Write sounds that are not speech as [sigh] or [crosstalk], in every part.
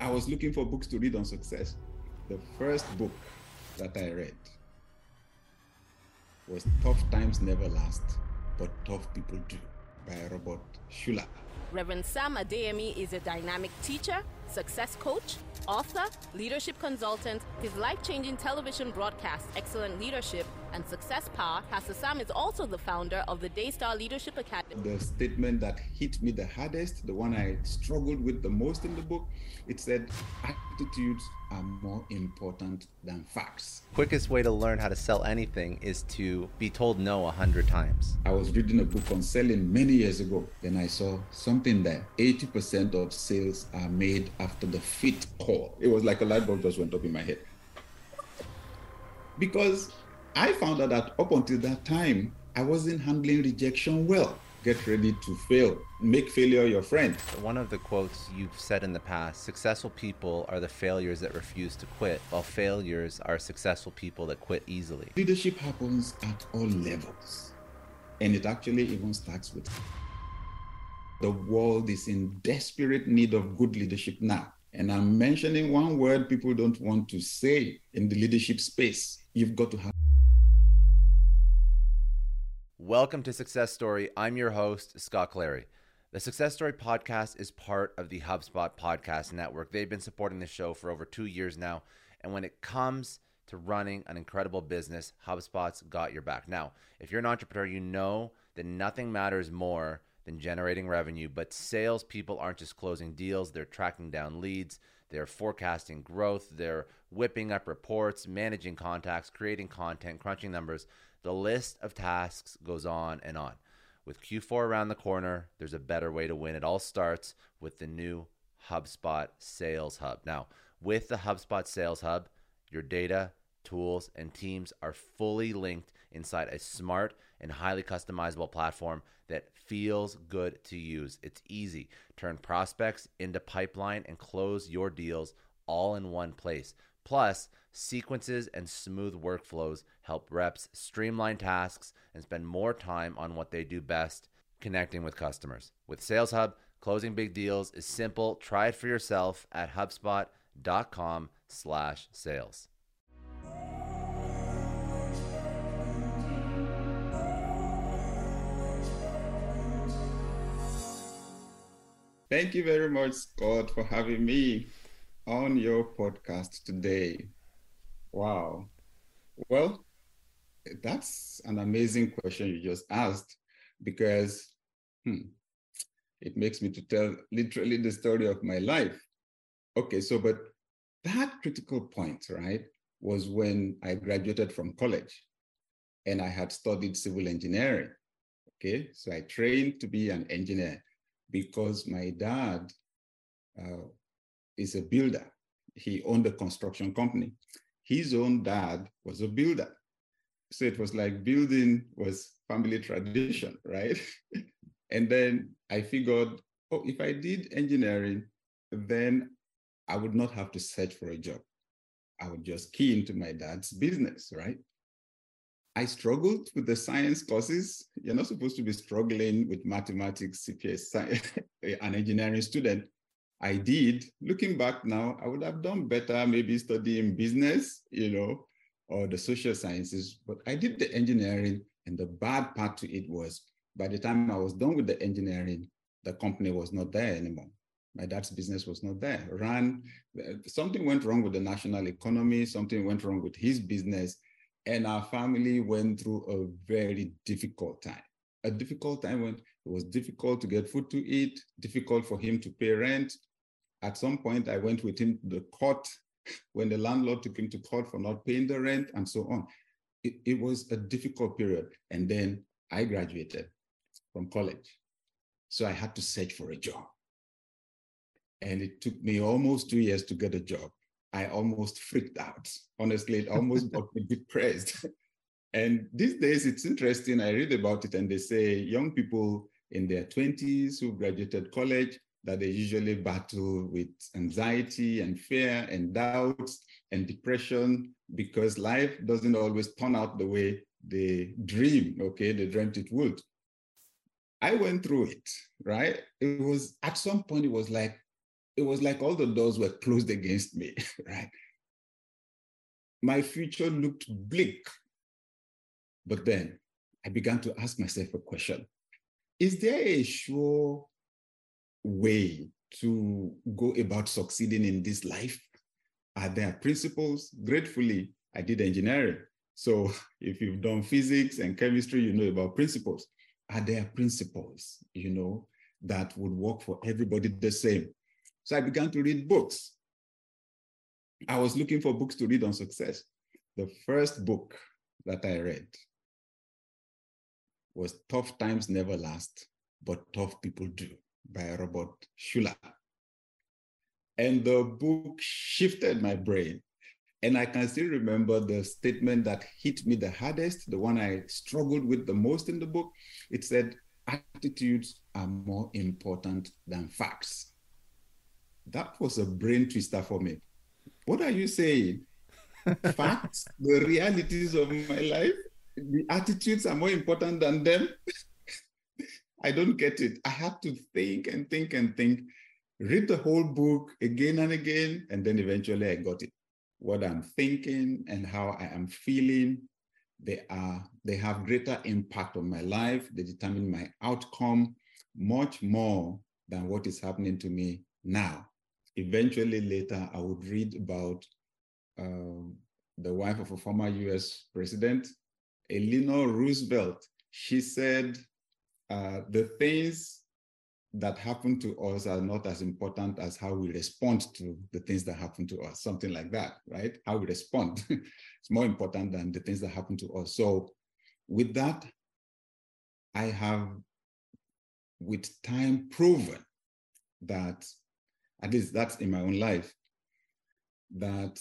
I was looking for books to read on success. The first book that I read was Tough Times Never Last, but Tough People Do by Robert Schuller. Reverend Sam Adeyemi is a dynamic teacher, success coach, author, leadership consultant. His life changing television broadcast, Excellent Leadership and Success Power, Pastor Sam is also the founder of the Daystar Leadership Academy. The statement that hit me the hardest, the one I struggled with the most in the book, it said, Attitudes are more important than facts. Quickest way to learn how to sell anything is to be told no a hundred times. I was reading a book on selling many years ago. and I saw something there 80% of sales are made after the fit call. It was like a light bulb just went up in my head. Because I found out that up until that time, I wasn't handling rejection well. Get ready to fail. Make failure your friend. One of the quotes you've said in the past successful people are the failures that refuse to quit, while failures are successful people that quit easily. Leadership happens at all levels, and it actually even starts with the world is in desperate need of good leadership now. And I'm mentioning one word people don't want to say in the leadership space. You've got to have. Welcome to Success Story. I'm your host, Scott Clary. The Success Story podcast is part of the HubSpot podcast network. They've been supporting the show for over two years now. And when it comes to running an incredible business, HubSpot's got your back. Now, if you're an entrepreneur, you know that nothing matters more than generating revenue, but salespeople aren't just closing deals, they're tracking down leads, they're forecasting growth, they're whipping up reports, managing contacts, creating content, crunching numbers. The list of tasks goes on and on. With Q4 around the corner, there's a better way to win. It all starts with the new HubSpot Sales Hub. Now, with the HubSpot Sales Hub, your data, tools, and teams are fully linked inside a smart and highly customizable platform that feels good to use. It's easy. Turn prospects into pipeline and close your deals all in one place. Plus, sequences and smooth workflows help reps streamline tasks and spend more time on what they do best, connecting with customers. With Sales Hub, closing big deals is simple. Try it for yourself at HubSpot.com slash sales. Thank you very much, Scott, for having me on your podcast today. Wow. Well, that's an amazing question you just asked because hmm, it makes me to tell literally the story of my life. Okay, so but that critical point, right, was when I graduated from college and I had studied civil engineering. Okay, so I trained to be an engineer because my dad uh, is a builder. He owned a construction company. His own dad was a builder. So it was like building was family tradition, [laughs] right? and then I figured, oh, if I did engineering, then I would not have to search for a job. I would just key into my dad's business, right? I struggled with the science courses. You're not supposed to be struggling with mathematics if you're [laughs] an engineering student. I mm. did. Looking back now, I would have done better maybe studying business, you know, or the social sciences, but I did the engineering. And the bad part to it was by the time I was done with the engineering, the company was not there anymore. My dad's business was not there. Ran, uh, something went wrong with the national economy, something went wrong with his business and our family went through a very difficult time. A difficult time when it was difficult to get food to eat, difficult for him to pay rent. At some point, I went with him to the court when the landlord took him to court for not paying the rent and so on. It, it was a difficult period. And then I graduated from college. So I had to search for a job. And it took me almost two years to get a job. I almost freaked out. Honestly, it almost [laughs] got me depressed. And these days, it's interesting. I read about it, and they say young people in their 20s who graduated college that they usually battle with anxiety and fear and doubts and depression because life doesn't always turn out the way they dream, okay? They dreamt it would. I went through it, right? It was at some point, it was like, it was like all the doors were closed against me, [laughs] right? My future looked bleak. But then I began to ask myself a question Is there a sure way to go about succeeding in this life? Are there principles? Gratefully, I did engineering. So [laughs] if you've done physics and chemistry, you know about principles. Are there principles, you know, that would work for everybody the same? So I began to read books. I was looking for books to read on success. The first book that I read was Tough Times Never Last, but Tough People Do by Robert Schuller. And the book shifted my brain. And I can still remember the statement that hit me the hardest, the one I struggled with the most in the book. It said, Attitudes are more important than facts. That was a brain twister for me. What are you saying? [laughs] facts, the realities of my life, the attitudes are more important than them. I don't get it. I have to think and think and think, read the whole book again and again, and then eventually I got it. What I'm thinking and how I am feeling, they are they have greater impact on my life. They determine my outcome much more than what is happening to me now. Eventually, later, I would read about um, the wife of a former US president Eleanor Roosevelt, she said, uh, the things that happen to us are not as important as how we respond to the things that happen to us, something like that, right? How we respond. [laughs] it's more important than the things that happen to us. So, with that, I have, with time, proven that, at least that's in my own life, that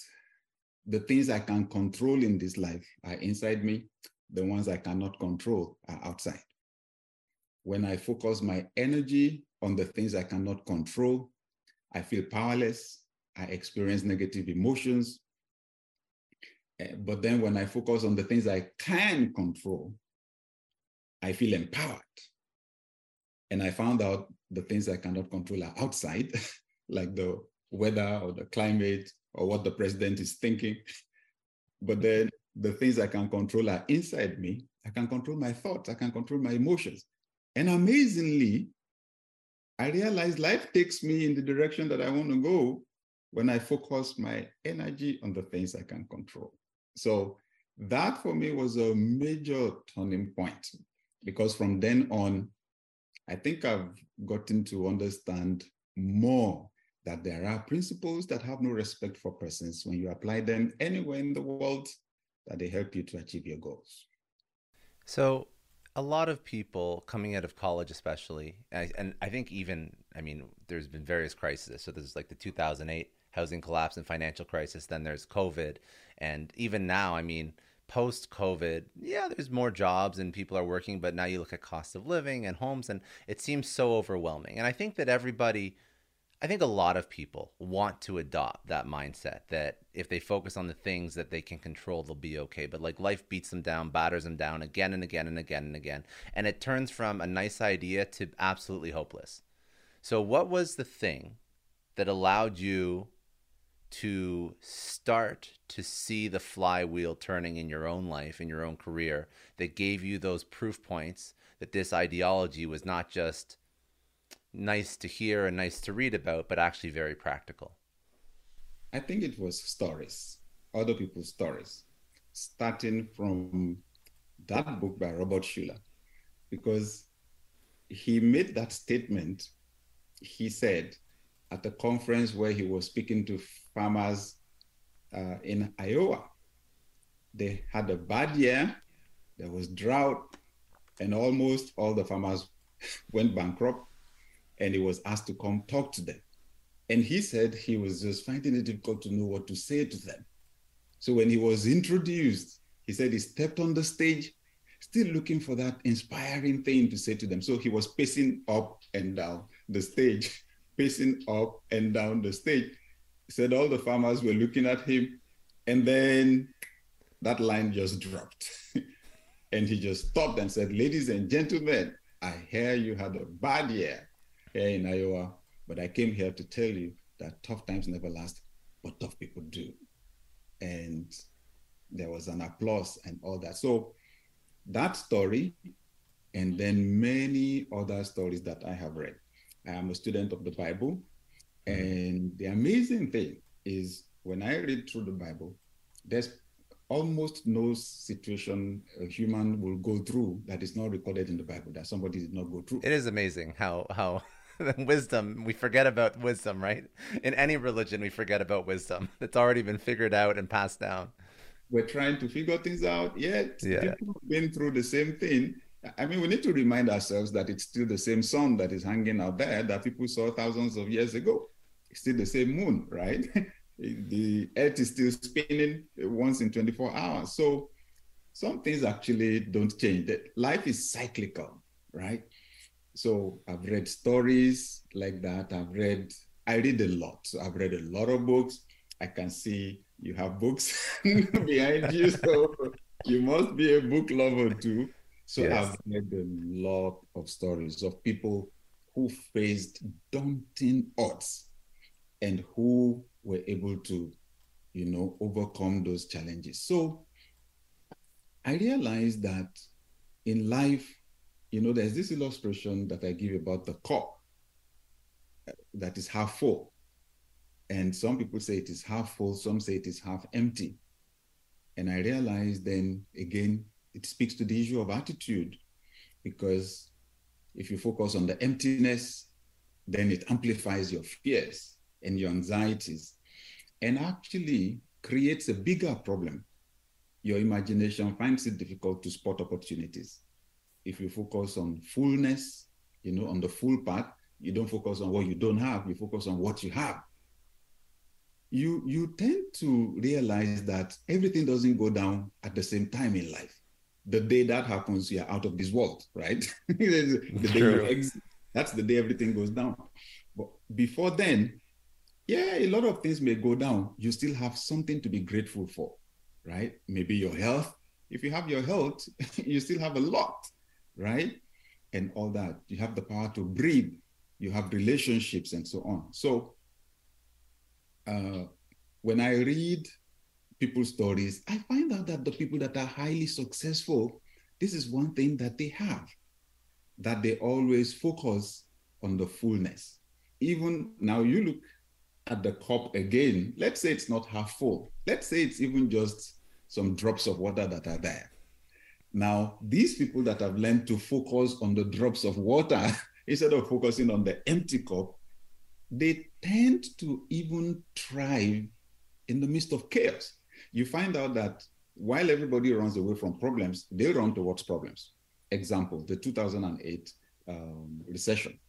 the things I can control in this life are inside me the ones I cannot control are outside. When I focus my energy on the things I cannot control, I feel powerless. I experience negative emotions. Eh, but then when I focus on the things I can control, I feel empowered. And I found out the things I cannot control are outside, [laughs] like the weather or the climate or what the president is thinking. But then the things I can control are inside me. I can control my thoughts. I can control my emotions. And amazingly, I realized life takes me in the direction that I want to go when I focus my energy on the things I can control. So that for me was a major turning point because from then on, I think I've gotten to understand more that there are principles that have no respect for persons. When you apply them anywhere in the world, that they help you to achieve your goals. So, a lot of people coming out of college, especially, and I, and I think even, I mean, there's been various crises. So, there's like the 2008 housing collapse and financial crisis, then there's COVID. And even now, I mean, post COVID, yeah, there's more jobs and people are working, but now you look at cost of living and homes, and it seems so overwhelming. And I think that everybody I think a lot of people want to adopt that mindset that if they focus on the things that they can control, they'll be okay. But like life beats them down, batters them down again and again and again and again. And it turns from a nice idea to absolutely hopeless. So, what was the thing that allowed you to start to see the flywheel turning in your own life, in your own career, that gave you those proof points that this ideology was not just nice to hear and nice to read about, but actually very practical? I think it was stories, other people's stories, starting from that book by Robert Schuller, because he made that statement. He said at a conference where he was speaking to farmers uh, in Iowa, they had a bad year, there was drought, and almost all the farmers [laughs] went bankrupt and he was asked to come talk to them. And he said he was just finding it difficult to know what to say to them. So when he was introduced, he said he stepped on the stage, still looking for that inspiring thing to say to them. So he was pacing up and down the stage, [laughs] pacing up and down the stage. He said all the farmers were looking at him, and then that line just dropped. [laughs] and he just stopped and said, Ladies and gentlemen, I hear you had a bad year here in Iowa, but I came here to tell you that tough times never last, but tough people do. And there was an applause and all that. So that story, and then many other stories that I have read. I am a student of the Bible. Mm-hmm. And the amazing thing is when I read through the Bible, there's almost no situation a human will go through that is not recorded in the Bible that somebody did not go through. It is amazing how how [laughs] wisdom we forget about wisdom, right? In any religion, we forget about wisdom. [laughs] It's already been figured out and passed down. We're trying to figure things out, yet yeah. people have been through the same thing. I mean, we need to remind ourselves that it's still the same sun that is hanging out there that people saw thousands of years ago. It's still the same moon, right? [laughs] the earth is still spinning once in 24 hours. So some things actually don't change. Life is cyclical, right? So I've read stories like that. I've read, I read a lot. So I've read a lot of books. I can see you have books [laughs] behind you. [laughs] So you must be a book lover too. So yes. I've read a lot of stories of people who faced daunting odds and who were able to, you know, overcome those challenges. So I realized that in life, you know, there's this illustration that I give about the cup that is half full. And some people say it is half full, some say it is half empty. And I realized then again, it speaks to the issue of attitude because if you focus on the emptiness, then it amplifies your fears and your anxieties and actually creates a bigger problem. Your imagination finds it difficult to spot opportunities. If you focus on fullness, you know, on the full part, you don't focus on what you don't have, you focus on what you have. You you tend to realize that everything doesn't go down at the same time in life. The day that happens, you're out of this world, right? [laughs] the day exit, that's the day everything goes down. But before then, yeah, a lot of things may go down. You still have something to be grateful for, right? Maybe your health. If you have your health, [laughs] you still have a lot, right? And all that. You have the power to breathe. You have relationships and so on. So, uh, when I read people's stories, I find out that the people that are highly successful, this is one thing that they have, that they always focus on the fullness. Even now, you look at the cup again, let's say it's not half full. Let's say it's even just some drops of water that are there. Now, these people that have learned to focus on the drops of water [laughs] instead of focusing on the empty cup, they tend to even thrive in the midst of chaos. You find out that while everybody runs away from problems, they run towards problems. Example, the 2008 um, recession.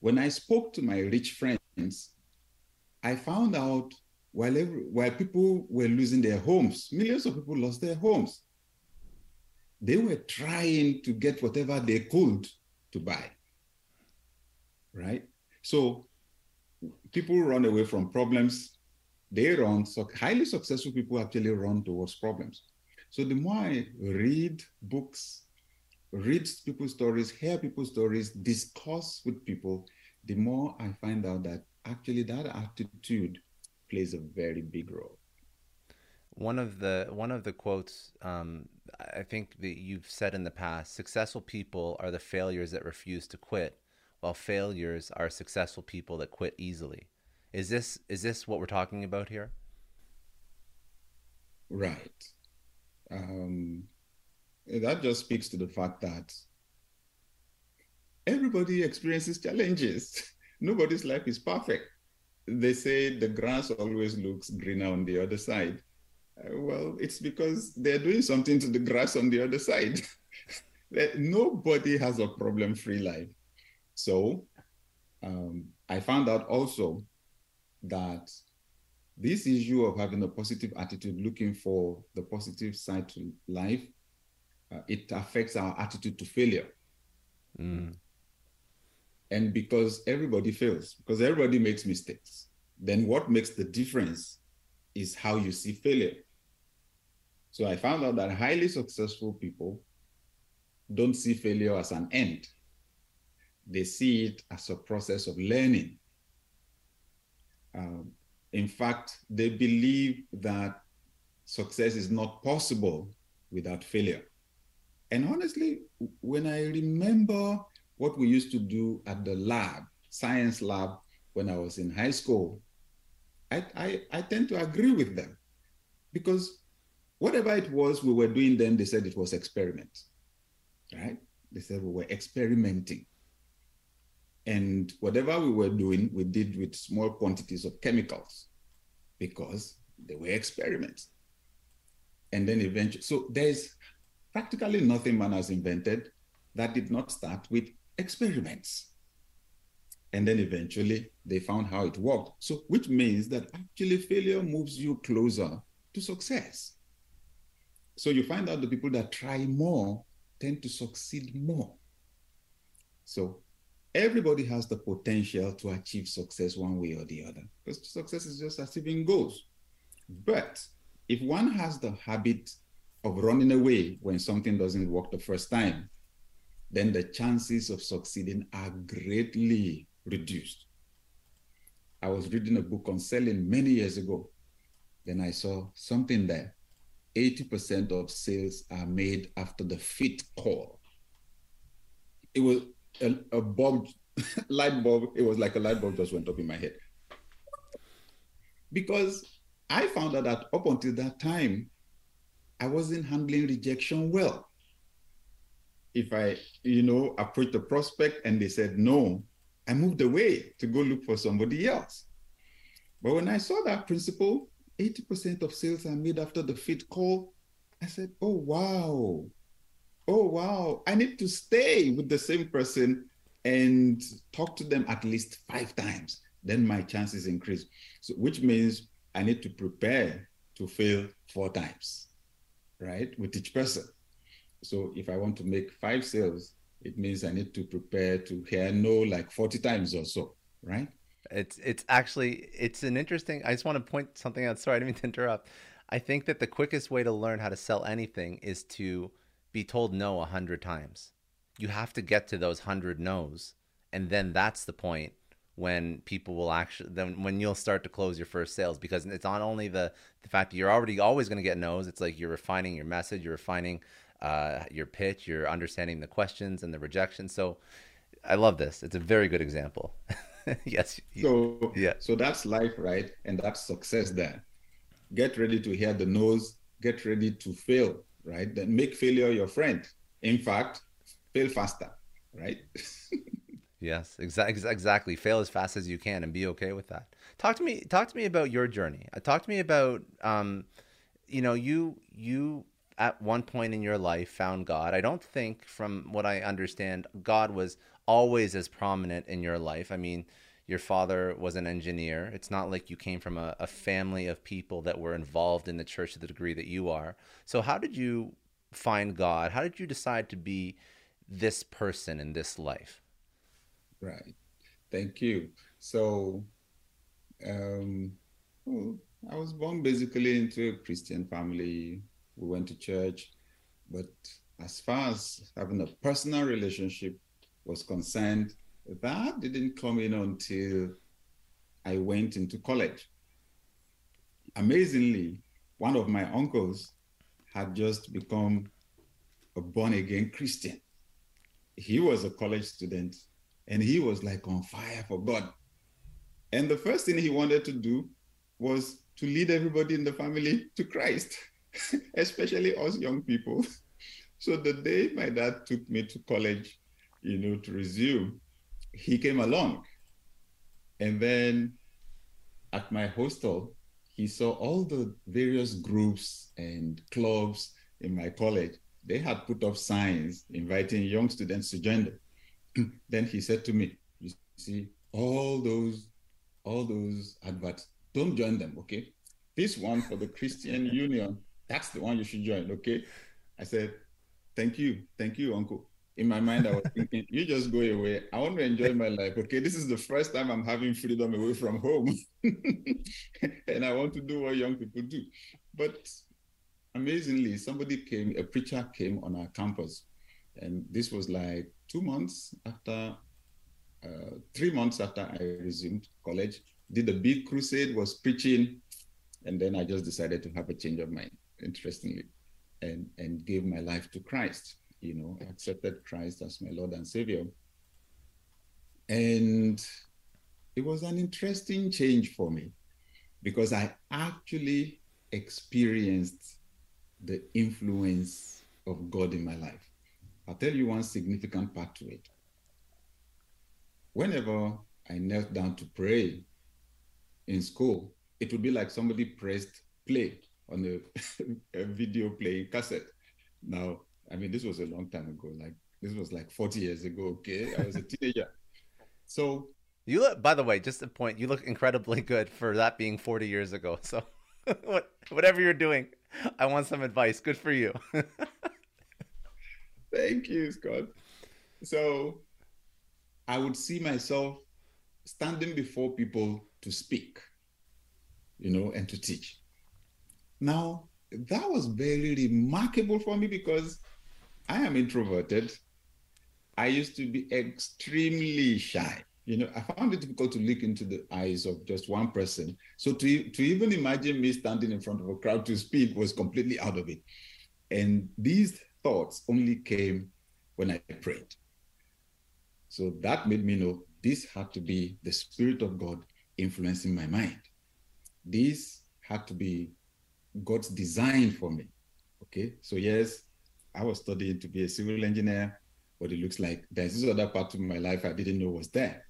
When I spoke to my rich friends, I found out while, every, while people were losing their homes, millions of people lost their homes. They were trying to get whatever they could to buy. Right? So people run away from problems. They run, so highly successful people actually run towards problems. So the more I read books, read people's stories, hear people's stories, discuss with people, the more I find out that actually that attitude plays a very big role. One of the one of the quotes um, I think that you've said in the past: successful people are the failures that refuse to quit, while failures are successful people that quit easily. Is this is this what we're talking about here? Right. Um, that just speaks to the fact that everybody experiences challenges. [laughs] Nobody's life is perfect. They say the grass always looks greener on the other side. Well, it's because they're doing something to the grass on the other side. [laughs] Nobody has a problem free life. So um, I found out also that this issue of having a positive attitude, looking for the positive side to life, uh, it affects our attitude to failure. Mm. And because everybody fails, because everybody makes mistakes, then what makes the difference is how you see failure. So I found out that highly successful people don't see failure as an end, they see it as a process of learning. Um, in fact, they believe that success is not possible without failure. And honestly, when I remember what we used to do at the lab, science lab, when I was in high school, I, I, I tend to agree with them because whatever it was we were doing then, they said it was experiment, right? They said we were experimenting. And whatever we were doing, we did with small quantities of chemicals because they were experiments. And then eventually, so there's practically nothing man has invented that did not start with experiments. And then eventually they found how it worked. So, which means that actually failure moves you closer to success. So, you find out the people that try more tend to succeed more. So, everybody has the potential to achieve success one way or the other because success is just achieving goals. But if one has the habit of running away when something doesn't work the first time, then the chances of succeeding are greatly reduced. I was reading a book on selling many years ago. Then I saw something there 80% of sales are made after the fifth call. It was a, a bulb, [laughs] light bulb, it was like a light bulb just went up in my head. Because I found out that up until that time, I wasn't handling rejection well. If I, you know, approached the prospect and they said no, I moved away to go look for somebody else. But when I saw that principle, 80% of sales are made after the fit call, I said, oh, wow. Oh, wow. I need to stay with the same person and talk to them at least five times. Then my chances increase. So, which means I need to prepare to fail four times, right? With each person. So if I want to make five sales, it means I need to prepare to hear no like 40 times or so, right? It's it's actually it's an interesting I just want to point something out. [laughs] Sorry, I didn't mean to interrupt. I think that the quickest way to learn how to sell anything is to be told no a hundred times. You have to get to those hundred no's, and then that's the point when people will actually then when you'll start to close your first sales because it's not only the the fact that you're already always going to get no's. It's like you're refining your message, you're refining uh, your pitch, you're understanding the questions and the rejections. So I love this. It's a very good example. [laughs] [laughs] yes. So yeah. So that's life, right? And that's success there. Get ready to hear the no's. Get ready to fail, right? Then make failure your friend. In fact, fail faster, right? [laughs] yes, exactly. Exactly. Fail as fast as you can and be okay with that. Talk to me. Talk to me about your journey. Uh, talk to me about, um, you know, you you at one point in your life found God. I don't think, from what I understand, God was always as prominent in your life. I mean, your father was an engineer. It's not like you came from a, a, family of people that were involved in the church to the degree that you are. So, how did you find God? How did you decide to be this person in this life? Right. Thank you. So, um, well, I was born basically into a Christian family we went to church. But as far as having a personal relationship was concerned, that didn't come in until I went into college. Amazingly, one of my uncles had just become a born again Christian. He was a college student and he was like on fire for God. And the first thing he wanted to do was to lead everybody in the family to Christ. [laughs] especially us young people. So the day my dad took me to college, you know, to resume, he came along. And then at my hostel, he saw all the various groups and clubs in my college. They had put up signs inviting young students to join them. [clears throat] then he said to me, You see, all those, all those adverts. Don't join them, okay? This one for the Christian [laughs] Union, that's the one you should join, okay? I said, thank you, thank you, uncle. In my mind, I was thinking, you just go away. I want to enjoy my life. Okay, this is the first time I'm having freedom away from home. [laughs] and I want to do what young people do. But amazingly, somebody came, a preacher came on our campus. And this was like two months after, uh, three months after I resumed college. Did a big crusade, was preaching. And then I just decided to have a change of mind, interestingly, and, and gave my life to Christ, you know, accepted Christ as my Lord and Savior. And it was an interesting change for me because I actually experienced the influence of God in my life. I'll tell you one significant part to it. Whenever I knelt down to pray in school, it would be like somebody pressed play on a, a [laughs] video playing cassette. Now, I mean, this was a long time ago. Like this was like 40 years ago. Okay, I was a teenager. [laughs] So you look. By the way, just a point. You look incredibly good for that being 40 years ago. So, [laughs] what, whatever you're doing, I want some advice. Good for you. [laughs] Thank you, Scott. So, I would see myself standing before people to speak, you know, and to teach. Now, that was very remarkable for me because I am introverted. I used to be extremely shy. You know, I found it difficult to look into the eyes of just one person. So to, to even imagine me standing in front of a crowd to speak was completely out of it. And these thoughts only came when I prayed. So that made me know this had to be the Spirit of God influencing my mind. This had to be God's design for me. Okay, so yes, I was studying to be a civil engineer, but it looks like there's this other part of my life I didn't know was there.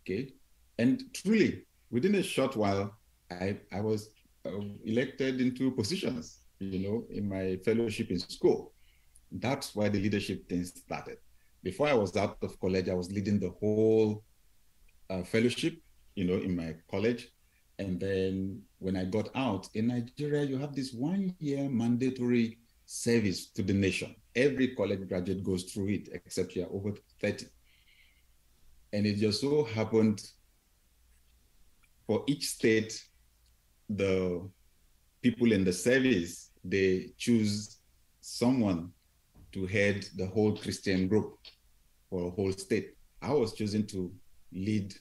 Okay, and truly, within a short while, I I was uh, elected into positions, you know, in my fellowship in school. That's why the leadership thing started. Before I was out of college, I was leading the whole uh, fellowship, you know, in my college. And then when I got out in Nigeria, you have this one year mandatory service to the nation. Every college graduate goes through it, except you're over 30. And it just so happened for each state, the people in the service, they choose someone to head the whole Christian group for a whole state. I was chosen to lead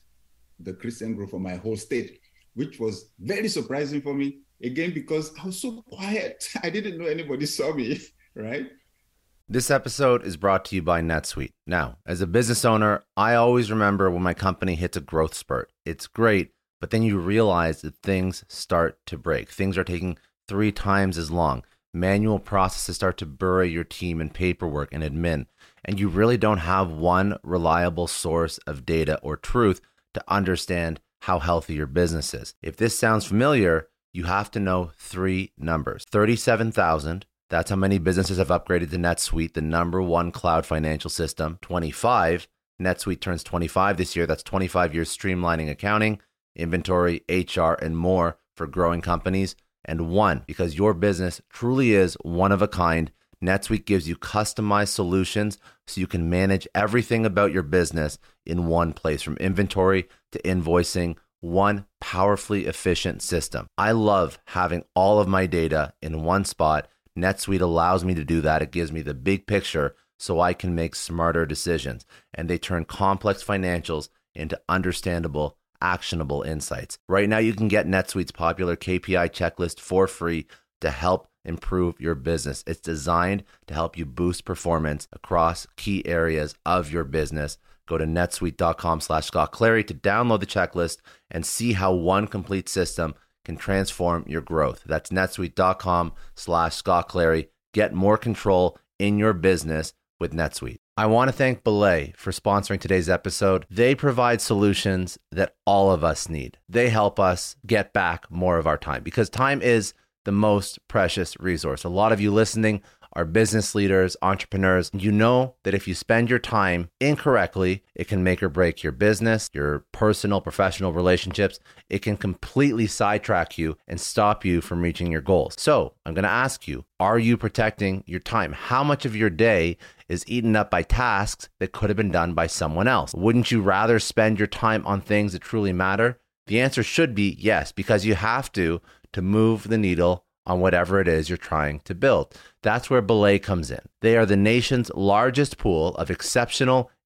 the Christian group for my whole state which was very surprising for me. Again, because I was so quiet. [laughs] I didn't know anybody saw me, [laughs] right? This episode is brought to you by NetSuite. Now, as a business owner, I always remember when my company hits a growth spurt. It's great, but then you realize that things start to break. Things are taking three times as long. Manual processes start to bury your team in paperwork and admin, and you really don't have one reliable source of data or truth to understand how healthy your business is. If this sounds familiar, you have to know three numbers 37,000. That's how many businesses have upgraded to NetSuite, the number one cloud financial system. 25. NetSuite turns 25 this year. That's 25 years streamlining accounting, inventory, HR, and more for growing companies. And one, because your business truly is one of a kind, NetSuite gives you customized solutions so you can manage everything about your business in one place from inventory to invoicing, one powerfully efficient system. I love having all of my data in one spot. NetSuite allows me to do that. It gives me the big picture so I can make smarter decisions. And they turn complex financials into understandable, actionable insights. Right now, you can get NetSuite's popular KPI checklist for free to help improve your business. It's designed to help you boost performance across key areas of your business. Go to netsuite.com slash Scott Clary to download the checklist and see how one complete system can transform your growth. That's netsuite.com slash Scott Clary. Get more control in your business with NetSuite. I want to thank Belay for sponsoring today's episode. They provide solutions that all of us need. They help us get back more of our time because time is the most precious resource. A lot of you listening are business leaders, entrepreneurs. You know that if you spend your time incorrectly, it can make or break your business, your personal, professional relationships. It can completely sidetrack you and stop you from reaching your goals. So I'm going to ask you are you protecting your time? How much of your day is eaten up by tasks that could have been done by someone else? Wouldn't you rather spend your time on things that truly matter? The answer should be yes, because you have to to move the needle on whatever it is you're trying to build. That's where Belay comes in. They are the nation's largest pool of exceptional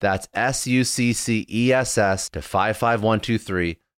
that's S U C C E S S to 55123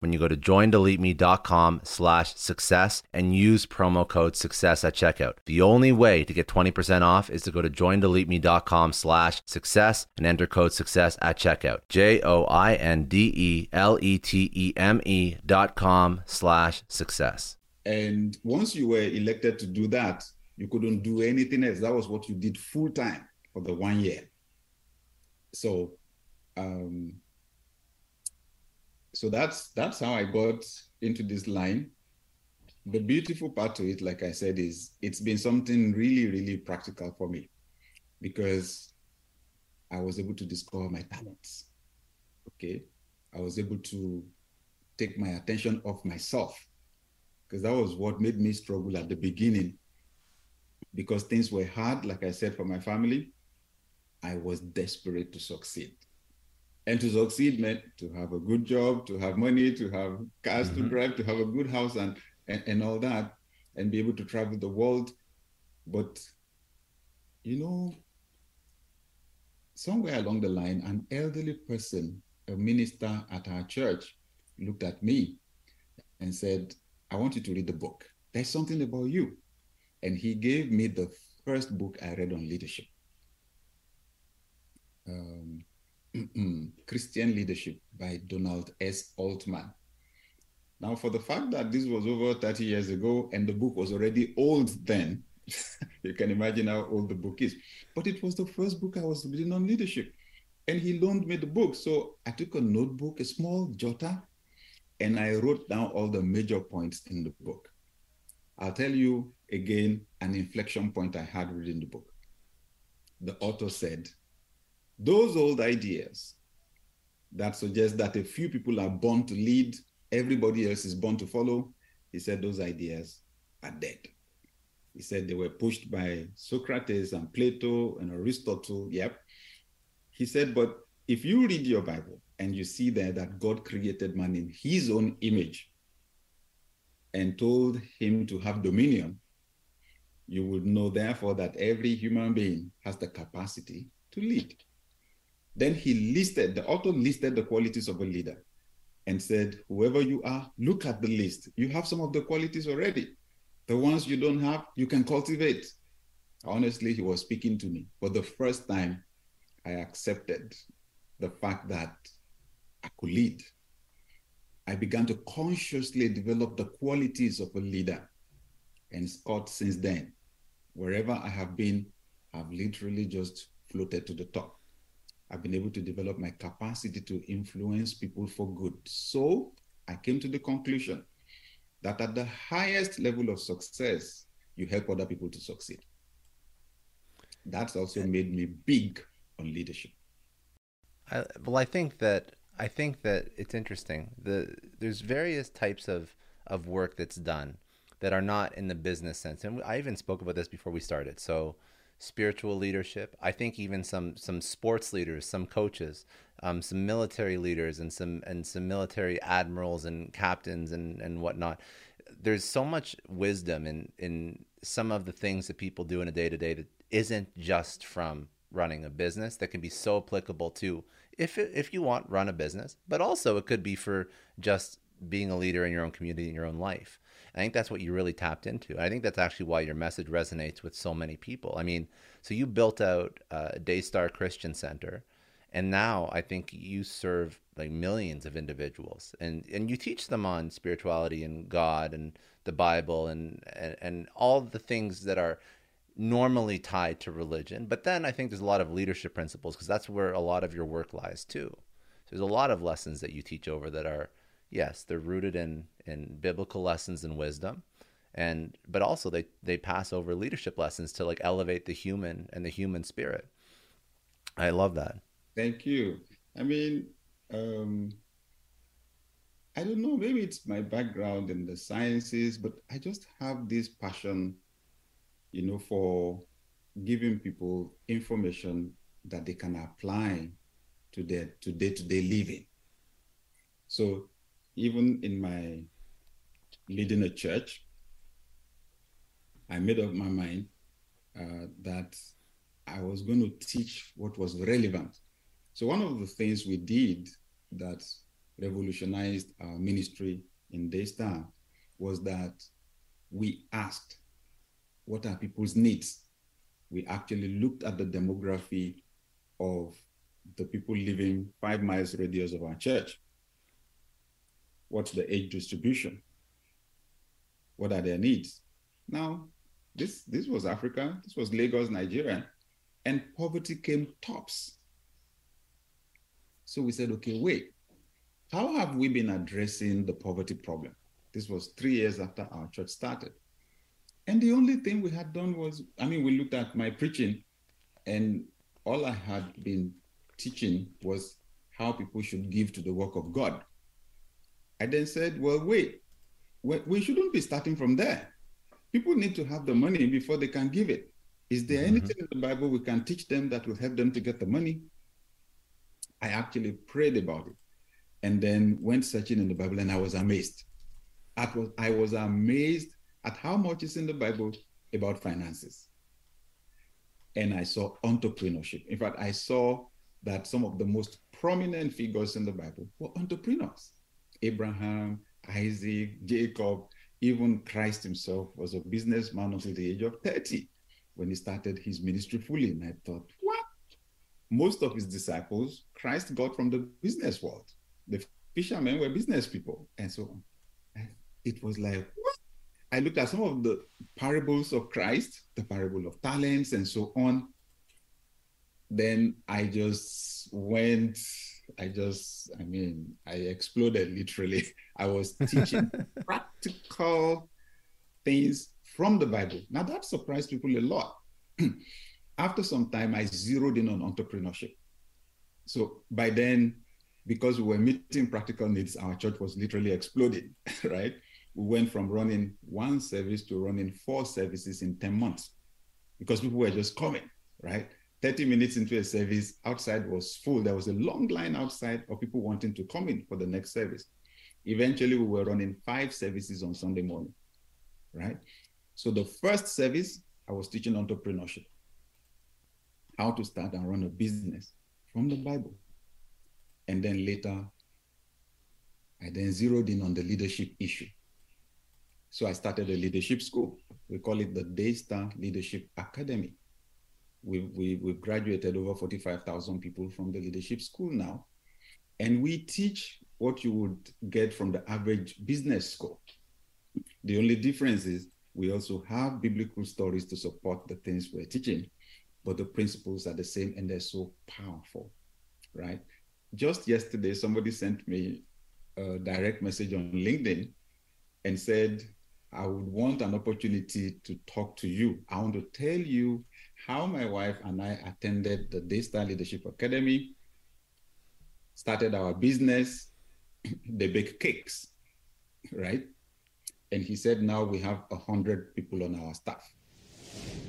when you go to joindeleteme.com slash success and use promo code success at checkout. The only way to get 20% off is to go to joindeleteme.com slash success and enter code success at checkout. J-O-I-N-D-E-L-E-T-E-M-E dot com slash success. And once you were elected to do that, you couldn't do anything else. That was what you did full time for the one year. So um, so that's that's how I got into this line. The beautiful part to it, like I said, is it's been something really, really practical for me because I was able to discover my talents. Okay. I was able to take my attention off myself because that was what made me struggle at the beginning because things were hard, like I said, for my family. I was desperate to succeed. And to succeed meant to have a good job, to have money, to have cars mm-hmm. to drive, to have a good house and, and, and all that, and be able to travel the world. But, you know, somewhere along the line, an elderly person, a minister at our church, looked at me and said, I want you to read the book. There's something about you. And he gave me the first book I read on leadership. Um, Christian Leadership by Donald S. Altman. Now, for the fact that this was over 30 years ago and the book was already old then, [laughs] you can imagine how old the book is. But it was the first book I was reading on leadership. And he loaned me the book. So I took a notebook, a small jotter, and I wrote down all the major points in the book. I'll tell you again an inflection point I had reading the book. The author said, those old ideas that suggest that a few people are born to lead, everybody else is born to follow, he said those ideas are dead. He said they were pushed by Socrates and Plato and Aristotle. Yep. He said, but if you read your Bible and you see there that God created man in his own image and told him to have dominion, you would know therefore that every human being has the capacity to lead. Then he listed, the author listed the qualities of a leader and said, whoever you are, look at the list. You have some of the qualities already. The ones you don't have, you can cultivate. Honestly, he was speaking to me. For the first time, I accepted the fact that I could lead. I began to consciously develop the qualities of a leader. And Scott, since then, wherever I have been, I've literally just floated to the top. I've been able to develop my capacity to influence people for good. So I came to the conclusion that at the highest level of success, you help other people to succeed. That's also made me big on leadership. I, well, I think that I think that it's interesting. The there's various types of of work that's done that are not in the business sense, and I even spoke about this before we started. So, spiritual leadership. I think even some some sports leaders, some coaches, um, some military leaders, and some and some military admirals and captains and and whatnot. There's so much wisdom in in some of the things that people do in a day to day that isn't just from running a business that can be so applicable to if if you want run a business, but also it could be for just being a leader in your own community in your own life. I think that's what you really tapped into. I think that's actually why your message resonates with so many people. I mean, so you built out uh, Daystar Christian Center, and now I think you serve like millions of individuals, and and you teach them on spirituality and God and the Bible and and, and all the things that are normally tied to religion. But then I think there's a lot of leadership principles because that's where a lot of your work lies too. So there's a lot of lessons that you teach over that are, yes, they're rooted in in biblical lessons and wisdom, and but also they they pass over leadership lessons to like elevate the human and the human spirit. I love that. Thank you. I mean, um, I don't know. Maybe it's my background in the sciences, but I just have this passion you know, for giving people information that they can apply to their to day-to-day living. So even in my leading a church, I made up my mind uh, that I was going to teach what was relevant. So one of the things we did that revolutionized our ministry in Daystar was that we asked what are people's needs? We actually looked at the demography of the people living five miles radius of our church. What's the age distribution? What are their needs? Now, this this was Africa, this was Lagos, Nigeria, and poverty came tops. So we said, okay, wait, how have we been addressing the poverty problem? This was three years after our church started. And the only thing we had done was, I mean, we looked at my preaching, and all I had been teaching was how people should give to the work of God. I then said, well, wait, we shouldn't be starting from there. People need to have the money before they can give it. Is there mm-hmm. anything in the Bible we can teach them that will help them to get the money? I actually prayed about it and then went searching in the Bible, and I was amazed. Was, I was amazed at how much is in the Bible about finances. And I saw entrepreneurship. In fact, I saw that some of the most prominent figures in the Bible were entrepreneurs. Abraham, Isaac, Jacob, even Christ himself was a businessman until the age of 30 when he started his ministry fully. And I thought, what? Most of his disciples, Christ got from the business world. The fishermen were business people, and so on. It was like, what? I looked at some of the parables of Christ, the parable of talents, and so on. Then I just went, I just, I mean, I exploded literally. [laughs] I was teaching [laughs] practical things from the Bible. Now that surprised people a lot. [clears throat] After some time, I zeroed in on entrepreneurship. So by then, because we were meeting practical needs, our church was literally exploding, [laughs] right? we went from running one service to running four services in 10 months because people were just coming, right? 30 minutes into a service, outside was full. There was a long line outside of people wanting to come in for the next service. Eventually, we were running five services on Sunday morning, right? So the first service, I was teaching entrepreneurship, how to start and run a business from the Bible. And then later, I then zeroed in on the leadership issue so I started a leadership school. We call it the Daystar Leadership Academy. We, we, we've graduated over 45,000 people from the leadership school now. And we teach what you would get from the average business school. The only difference is we also have biblical stories to support the things we're teaching, but the principles are the same and they're so powerful. right? Just yesterday, somebody sent me a direct message on LinkedIn and said, I would want an opportunity to talk to you. I want to tell you how my wife and I attended the Daystar Leadership Academy, started our business, [clears throat] they bake cakes, right? And he said, now we have 100 people on our staff.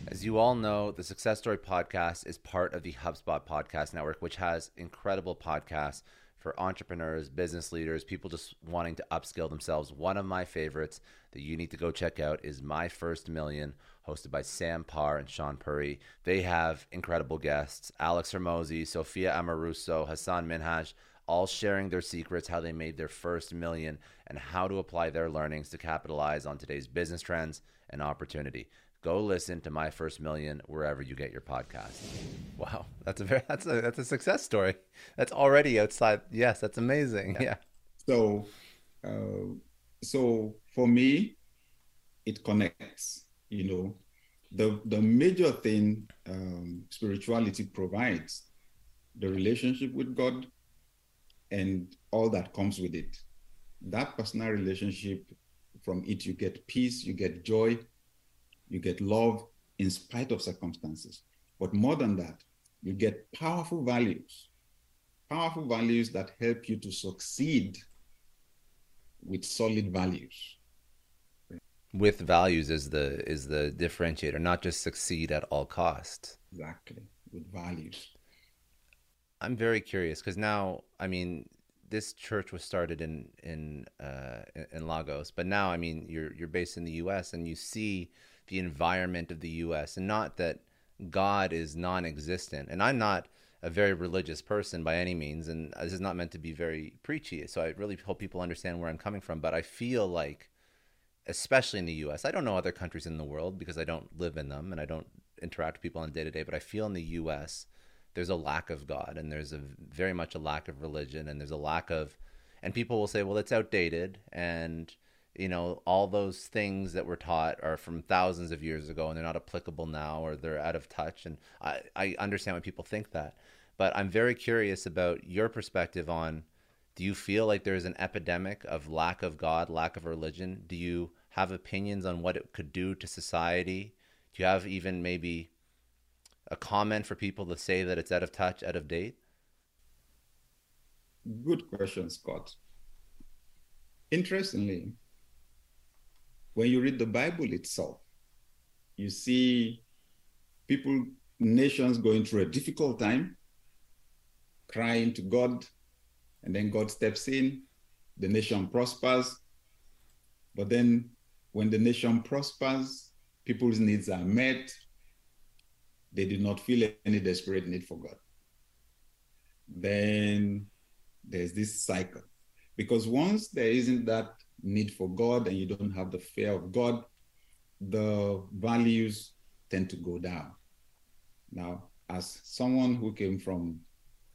As you all know, the Success Story podcast is part of the HubSpot podcast network, which has incredible podcasts for entrepreneurs, business leaders, people just wanting to upskill themselves. One of my favorites that you need to go check out is My First Million, hosted by Sam Parr and Sean Puri. They have incredible guests Alex Hormozi, Sophia Amoruso, Hasan Minhaj, all sharing their secrets, how they made their first million, and how to apply their learnings to capitalize on today's business trends and opportunity go listen to my first million wherever you get your podcast. Wow that's a very that's a that's a success story. That's already outside yes that's amazing yeah, yeah. so uh, so for me it connects you know. The the major thing um, spirituality provides the relationship with god and all that comes with it. That personal relationship from it you get peace you get joy you get love in spite of circumstances. But more than that, you get powerful values, powerful values that help you to succeed with solid values. With values is the is the differentiator, not just succeed at all costs. Exactly, with values. I'm very curious because now, I mean, this church was started in in uh, in Lagos, but now, I mean, you're you're based in the U.S. and you see the environment of the U.S. and not that God is non-existent. And I'm not a very religious person by any means, and this is not meant to be very preachy. So I really hope people understand where I'm coming from. But I feel like, especially in the U.S., I don't know other countries in the world because I don't live in them and I don't interact with people on day to day. But I feel in the U.S. there's a lack of God and there's a very much a lack of religion and there's a lack of, and people will say, well, it's outdated and you know all those things that were taught are from thousands of years ago and they're not applicable now or they're out of touch. And i, I understand why people think that but i'm very curious about your perspective on do you feel like there's an epidemic of lack of god lack of religion? Do you have opinions on what it could do to society? Do you have even maybe a comment for people to say that it's out of touch out of date? Good question scott. Interestingly when you read the Bible itself, you see people, nations going through a difficult time, crying to God, and then God steps in, the nation prospers. But then when the nation prospers, people's needs are met, they do not feel any desperate need for God. Then there's this cycle. Because once there isn't that need for God and you don't have the fear of God, the values tend to go down. Now, as someone who came from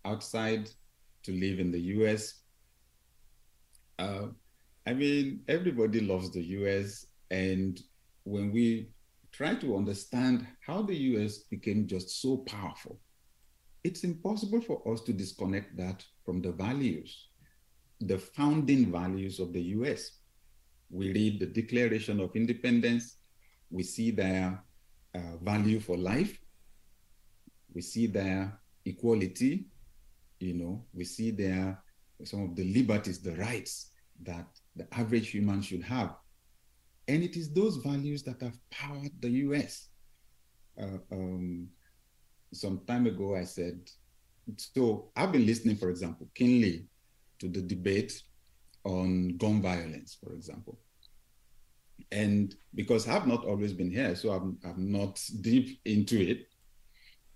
outside to live in the US, uh, I mean, everybody loves the US. And when we try to understand how the US became just so powerful, it's impossible for us to disconnect that from the values, the founding values of the US we read the Declaration of Independence, we see their uh, value for life, we see their equality, you know, we see their some of the liberties, the rights that the average human should have. And it is those values that have powered the US. Uh, um, some time ago, I said, so I've been listening, for example, keenly to the debate on gun violence, for example. And because I've not always been here, so I'm, I'm not deep into it.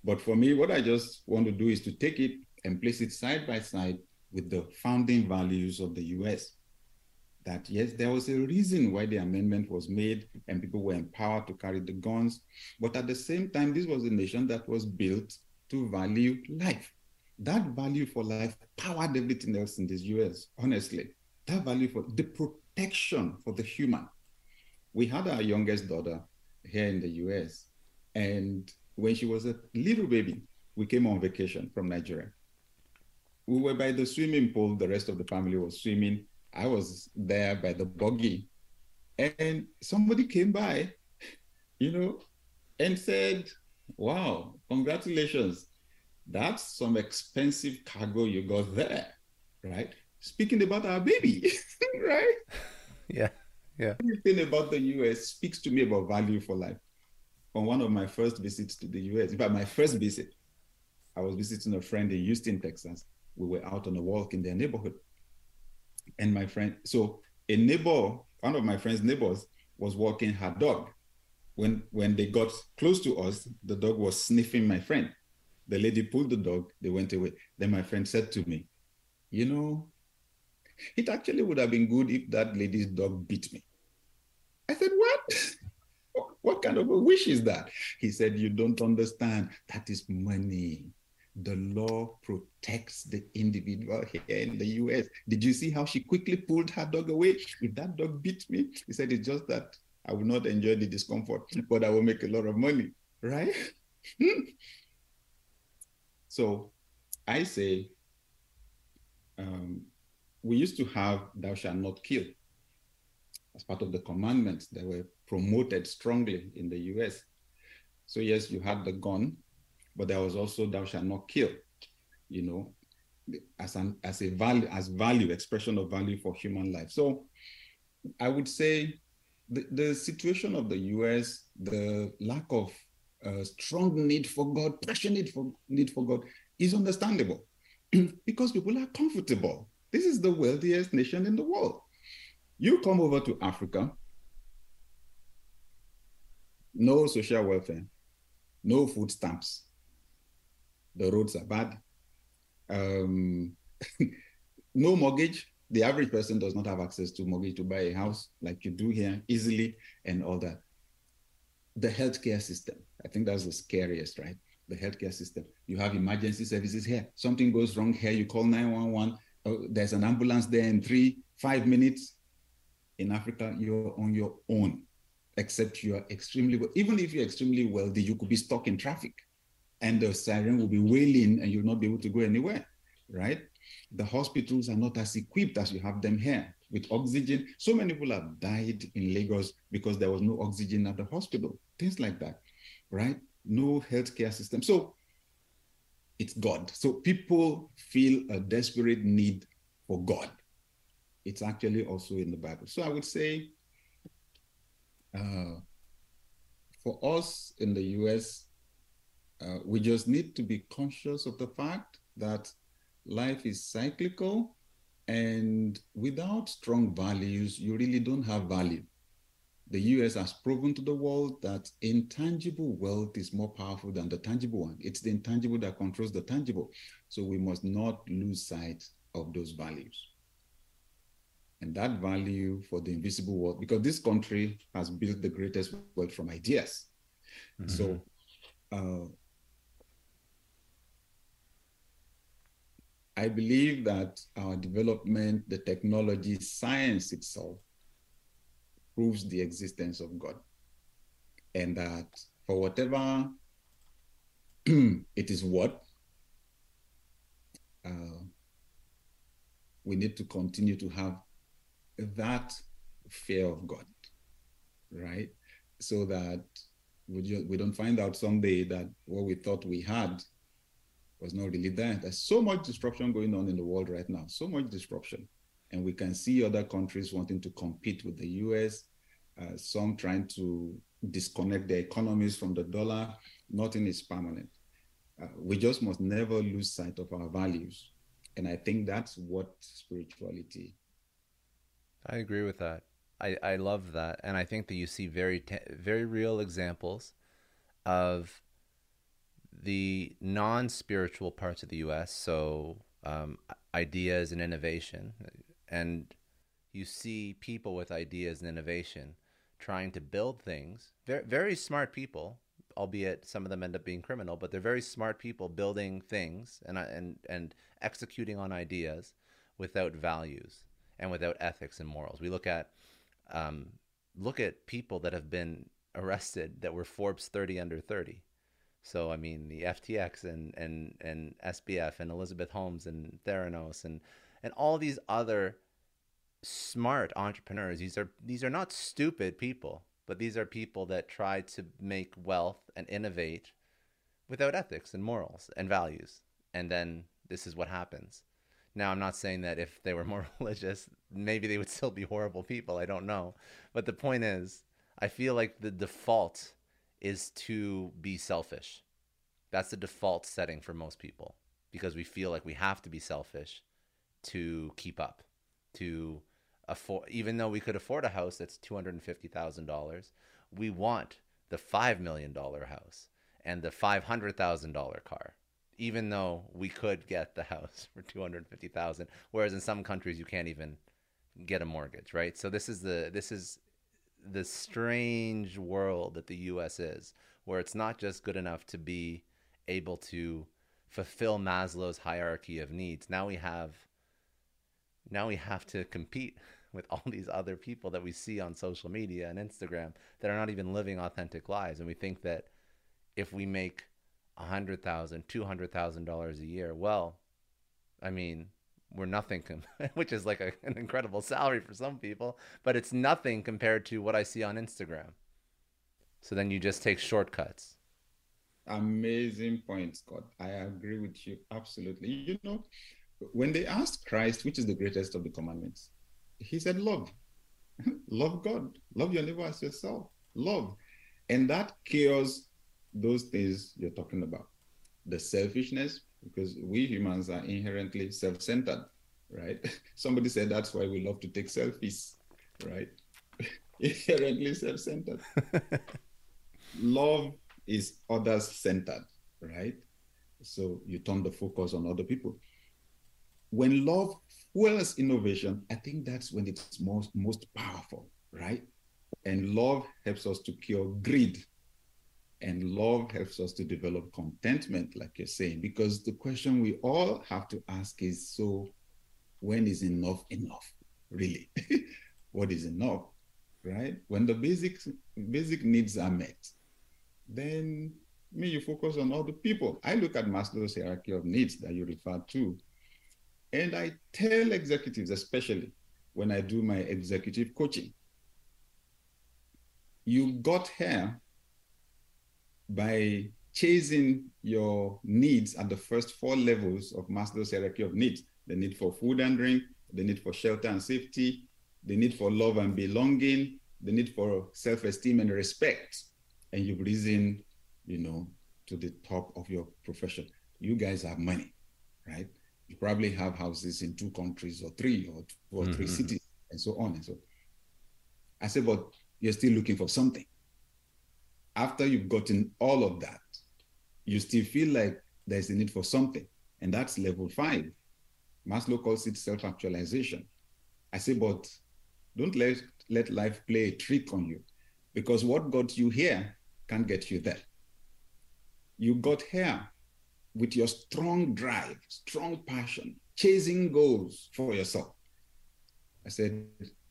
But for me, what I just want to do is to take it and place it side by side with the founding values of the US. That yes, there was a reason why the amendment was made and people were empowered to carry the guns. But at the same time, this was a nation that was built to value life. That value for life powered everything else in this US, honestly that value for the protection for the human. We had our youngest daughter here in the US, and when she was a little baby, we came on vacation from Nigeria. we were by the swimming pool. The rest of the family was swimming. I was there by the buggy. And somebody came by, you know, and said, Wow, congratulations. That's some expensive cargo you got there, right? Speaking about our baby, [laughs] right? Yeah. Yeah. Everything about the US speaks to me about value for life. On one of my first visits to the US, in fact, my first visit, I was visiting a friend in Houston, Texas. We were out on a walk in their neighborhood. And my friend, so a neighbor, one of my friend's neighbors, was walking her dog. When when they got close to us, the dog was sniffing my friend. The lady pulled the dog, they went away. Then my friend said to me, You know, [laughs] it actually would have been good if that lady's dog bit me. I said, [laughs] What? what kind of a wish is that? He said, You don't understand. That is money. The law protects the individual here in the US. Did you see how she quickly pulled her dog away? If that dog bit me, he said, It's just that I will not enjoy the discomfort, but I will make a lot of money, right? so I say, um, we used to have thou shalt not kill as part of the commandments that were promoted strongly in the US. So, yes, you had the gun, but there was also thou shalt not kill, you know, as an as a value, as value, expression of value for human life. So I would say the, the situation of the US, the lack of uh, strong need for God, passionate for need for God is understandable [clears throat] because people are comfortable. This is the wealthiest nation in the world. You come over to Africa, no social welfare, no food stamps. The roads are bad. Um, [laughs] no mortgage. The average person does not have access to mortgage to buy a house like you do here easily and all that. The healthcare system, I think that's the scariest, right? The healthcare system. You have emergency services here. Something goes wrong here, you call 911. Oh, there's an ambulance there in three, five minutes. In Africa, you're on your own, except you are extremely well. Even if you're extremely wealthy, you could be stuck in traffic and the siren will be wailing and you'll not be able to go anywhere, right? The hospitals are not as equipped as you have them here with oxygen. So many people have died in Lagos because there was no oxygen at the hospital, things like that, right? No healthcare system. So it's God. So people feel a desperate need for God. It's actually also in the Bible. So I would say uh, for us in the US, uh, we just need to be conscious of the fact that life is cyclical and without strong values, you really don't have value. The US has proven to the world that intangible wealth is more powerful than the tangible one. It's the intangible that controls the tangible. So we must not lose sight of those values. And that value for the invisible world, because this country has built the greatest wealth from ideas. Mm-hmm. So uh, I believe that our development, the technology, science itself proves the existence of God. And that for whatever [clears throat] it is what, uh, we need to continue to have that fear of God, right? So that we, just, we don't find out someday that what we thought we had was not really there. There's so much disruption going on in the world right now, so much disruption. And we can see other countries wanting to compete with the US, uh, some trying to disconnect their economies from the dollar. Nothing is permanent. Uh, we just must never lose sight of our values. And I think that's what spirituality. I agree with that. I, I love that. And I think that you see very, te- very real examples of the non spiritual parts of the US. So, um, ideas and innovation. And you see people with ideas and innovation trying to build things. Very, very smart people, albeit some of them end up being criminal, but they're very smart people building things and and and executing on ideas without values and without ethics and morals. We look at um, look at people that have been arrested that were Forbes 30 under 30 So I mean, the FTX and and and SBF and Elizabeth Holmes and Theranos and and all these other smart entrepreneurs. These are these are not stupid people, but these are people that try to make wealth and innovate without ethics and morals and values. And then this is what happens. Now, I'm not saying that if they were [laughs] more religious, maybe they would still be horrible people. I don't know. But the point is, I feel like the default is to be selfish. That's the default setting for most people because we feel like we have to be selfish to keep up, to afford, even though we could afford a house that's $250,000, we want the $5 million house and the $500,000 car, even though we could get the house [laughs] for 250,000, whereas in some countries you can't even get a mortgage, right? So this is the, this is the strange world that the US is, where it's not just good enough to be able to fulfill Maslow's hierarchy of needs. Now we have now we have to compete with all these other people that we see on social media and Instagram that are not even living authentic lives. And we think that if we make a hundred thousand, two hundred thousand dollars a year, well, I mean, we're nothing, com- [laughs] which is like a, an incredible salary for some people, but it's nothing compared to what I see on Instagram. So then you just take shortcuts. Amazing point, Scott. I agree with you absolutely. You know, when they asked Christ, which is the greatest of the commandments, he said, Love. [laughs] love God. Love your neighbor as yourself. Love. And that cures those things you're talking about. The selfishness, because we humans are inherently self centered, right? [laughs] Somebody said that's why we love to take selfies, right? [laughs] inherently self centered. Love is others centered, right? So you turn the focus on other people when love fuels innovation, I think that's when it's most most powerful, right? And love helps us to cure greed. And love helps us to develop contentment, like you're saying, because the question we all have to ask is so when is enough enough? Really? [laughs] what is enough? Right? When the basic basic needs are met, then me, you focus on other people. I look at Maslow's hierarchy of needs that you referred to and I tell executives, especially when I do my executive coaching, you got here by chasing your needs at the first four levels of Maslow's hierarchy of needs the need for food and drink, the need for shelter and safety, the need for love and belonging, the need for self esteem and respect. And you've risen, you know, to the top of your profession. You guys have money, right? You probably have houses in two countries or three or two or mm-hmm. three cities and so on and so. On. I said, but you're still looking for something. After you've gotten all of that, you still feel like there's a need for something, and that's level five. Maslow calls it self-actualization. I say, but don't let let life play a trick on you, because what got you here can't get you there. You got here with your strong drive, strong passion, chasing goals for yourself. I said,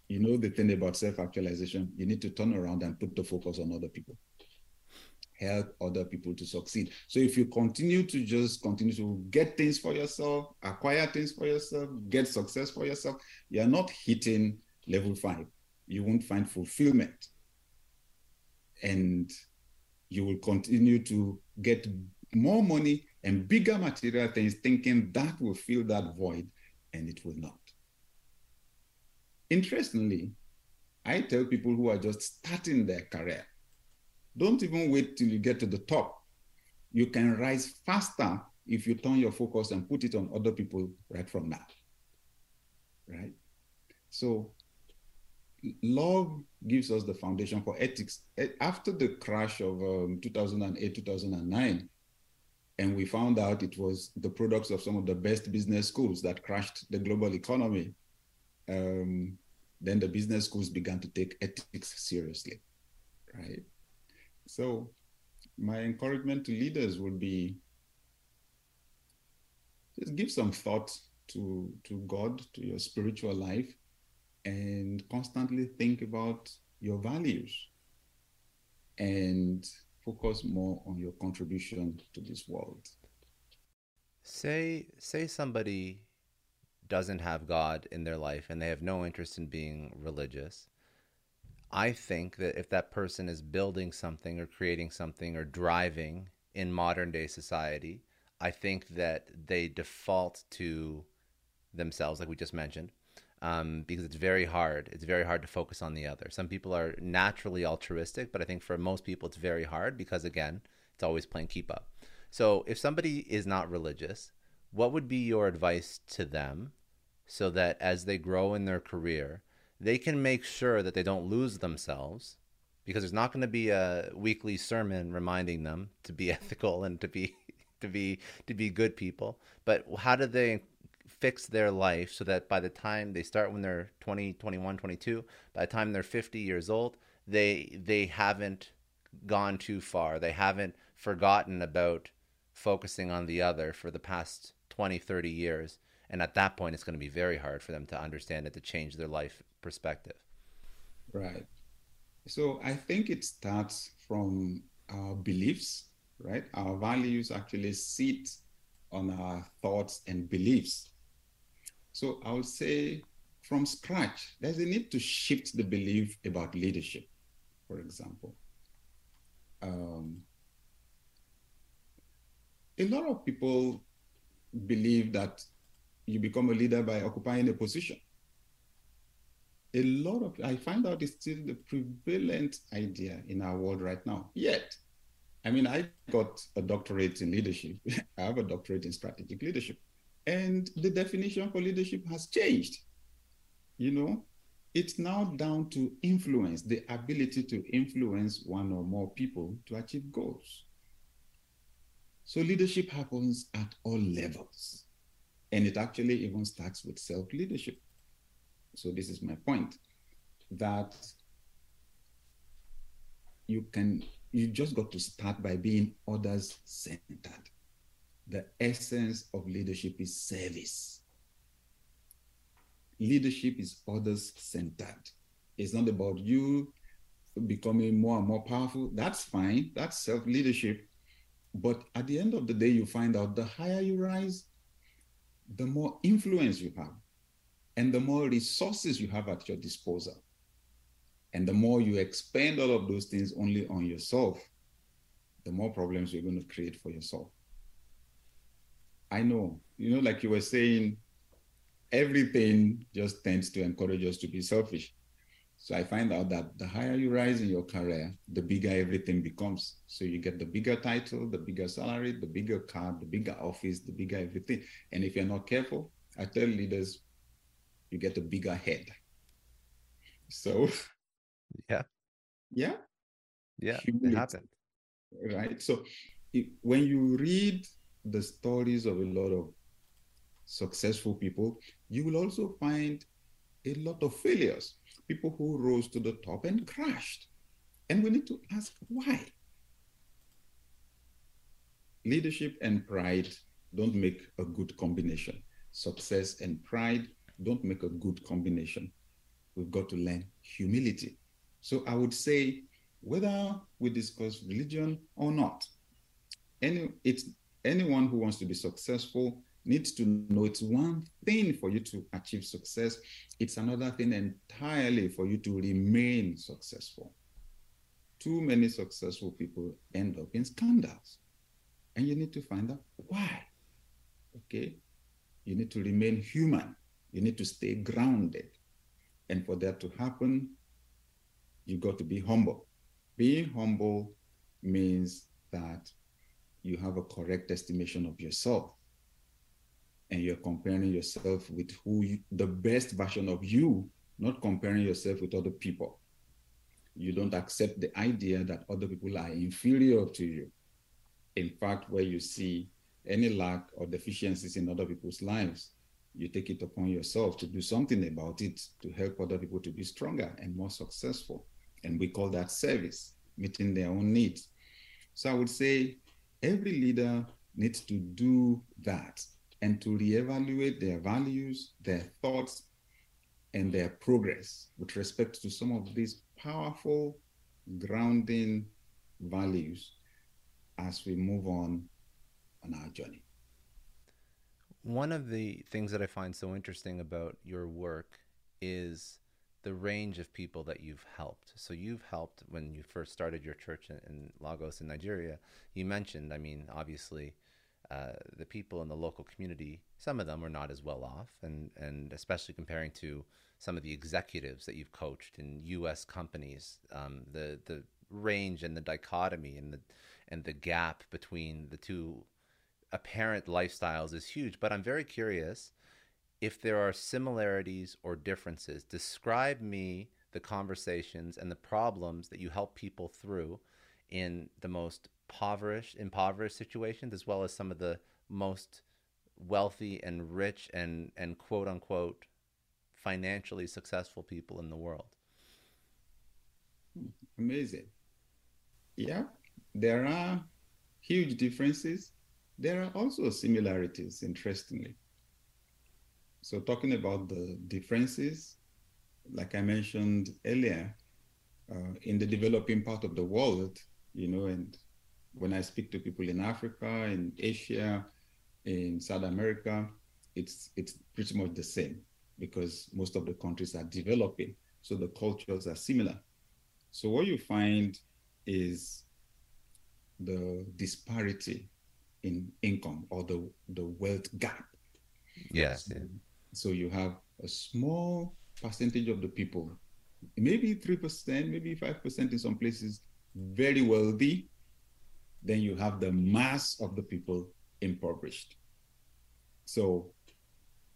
you know, the thing about self actualization, you need to turn around and put the focus on other people, help other people to succeed. So if you continue to just continue to get things for yourself, acquire things for yourself, get success for yourself, you're not hitting level five. You won't find fulfillment. And you will continue to get more money and bigger material things, thinking that will fill that void, and it will not. Interestingly, I tell people who are just starting their career don't even wait till you get to the top. You can rise faster if you turn your focus and put it on other people right from now. Right? So, love gives us the foundation for ethics. After the crash of um, 2008, 2009, and we found out it was the products of some of the best business schools that crashed the global economy. Um, then the business schools began to take ethics seriously, right? So, my encouragement to leaders would be just give some thought to to God, to your spiritual life, and constantly think about your values and focus more on your contribution to this world. Say say somebody doesn't have God in their life and they have no interest in being religious. I think that if that person is building something or creating something or driving in modern day society, I think that they default to themselves, like we just mentioned, um, because it's very hard. It's very hard to focus on the other. Some people are naturally altruistic, but I think for most people it's very hard because, again, it's always playing keep up. So if somebody is not religious, what would be your advice to them so that as they grow in their career, they can make sure that they don't lose themselves because there's not going to be a weekly sermon reminding them to be [laughs] ethical and to be to be to be good people but how do they fix their life so that by the time they start when they're 20 21 22 by the time they're 50 years old they they haven't gone too far. They haven't forgotten about focusing on the other for the past 20 30 years. And at that point it's going to be very hard for them to understand it to change their life perspective. Right. So i think it starts from our beliefs right? Our values actually sit on our thoughts and beliefs so i would say from scratch there's a need to shift the belief about leadership for example um, a lot of people believe that you become a leader by occupying a position. A lot of, I find out it's still the prevalent idea in our world right now. Yet, I mean, I got a doctorate in leadership. [laughs] I have a doctorate in strategic leadership. And the definition for leadership has changed. You know, it's now down to influence, the ability to influence one or more people to achieve goals. So leadership happens at all levels. And it actually even starts with self leadership. So, this is my point that you can, you just got to start by being others centered. The essence of leadership is service. Leadership is others centered. It's not about you becoming more and more powerful. That's fine. That's self leadership. But at the end of the day, you find out the higher you rise, the more influence you have and the more resources you have at your disposal. And the more you expend all of those things only on yourself, the more problems you're going to create for yourself. I know, you know, like you were saying, everything just tends to encourage us to be selfish. So I find out that the higher you rise in your career, the bigger everything becomes. So you get the bigger title, the bigger salary, the bigger car, the bigger office, the bigger everything. And if you're not careful, I tell leaders, you get a bigger head. So, yeah, yeah, yeah, Humility, it happened. Right. So, if, when you read the stories of a lot of successful people, you will also find a lot of failures people who rose to the top and crashed. And we need to ask why. Leadership and pride don't make a good combination. Success and pride don't make a good combination. We've got to learn humility. So I would say, whether we discuss religion or not, any it's anyone who wants to be successful needs to know it's one thing for you to achieve success, it's another thing entirely for you to remain successful. Too many successful people end up in scandals, and you need to find out why. Okay? You need to remain human, you need to stay grounded. And for that to happen, you got to be humble. Being humble means that you have a correct estimation of yourself and you're comparing yourself with who you, the best version of you, not comparing yourself with other people. You don't accept the idea that other people are inferior to you. In fact, where you see any lack or deficiencies in other people's lives, you take it upon yourself to do something about it to help other people to be stronger and more successful. And we call that service, meeting their own needs. So I would say every leader needs to do that and to reevaluate their values, their thoughts, and their progress with respect to some of these powerful grounding values as we move on on our journey. One of the things that I find so interesting about your work is the range of people that you've helped. So you've helped when you first started your church in, in Lagos in Nigeria. You mentioned, I mean, obviously, uh, the people in the local community. Some of them are not as well off, and and especially comparing to some of the executives that you've coached in U.S. companies, um, the the range and the dichotomy and the and the gap between the two apparent lifestyles is huge. But I'm very curious if there are similarities or differences. Describe me the conversations and the problems that you help people through in the most impoverished impoverished situations as well as some of the most wealthy and rich and and quote unquote financially successful people in the world. Amazing. Yeah there are huge differences. There are also similarities interestingly so talking about the differences like i mentioned earlier uh, in the developing part of the world you know and when I speak to people in Africa, in Asia, in South America, it's it's pretty much the same because most of the countries are developing, so the cultures are similar. So what you find is the disparity in income or the the wealth gap. Yes. So you have a small percentage of the people, maybe three percent, maybe five percent in some places, very wealthy, then you have the mass of the people impoverished. So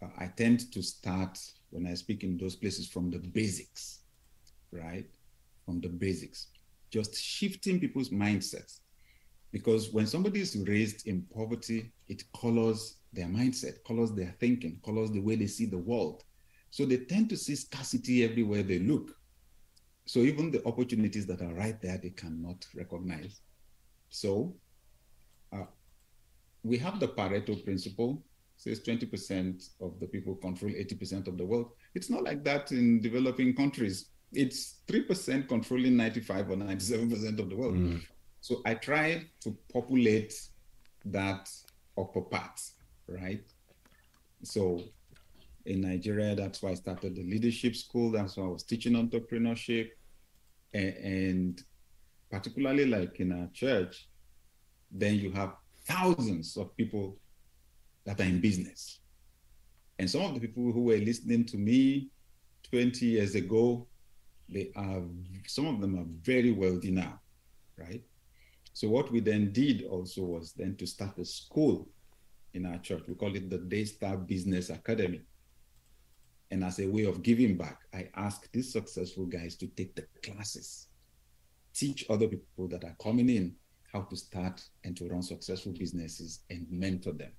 uh, I tend to start when I speak in those places from the basics, right? From the basics, just shifting people's mindsets. Because when somebody is raised in poverty, it colors their mindset, colors their thinking, colors the way they see the world. So they tend to see scarcity everywhere they look. So even the opportunities that are right there, they cannot recognize. So uh, we have the Pareto principle, says 20% of the people control 80% of the world. It's not like that in developing countries. It's 3% controlling 95 or 97% of the world. Mm. So I try to populate that upper part, right? So in Nigeria, that's why I started the leadership school. That's why I was teaching entrepreneurship. And, and particularly like in our church, then you have thousands of people that are in business. And some of the people who were listening to me 20 years ago, they are some of them are very wealthy now, right? So what we then did also was then to start a school in our church. We call it the Daystar Business Academy. And as a way of giving back, I ask these successful guys to take the classes teach other people that are coming in how to start and to run successful businesses and mentor them.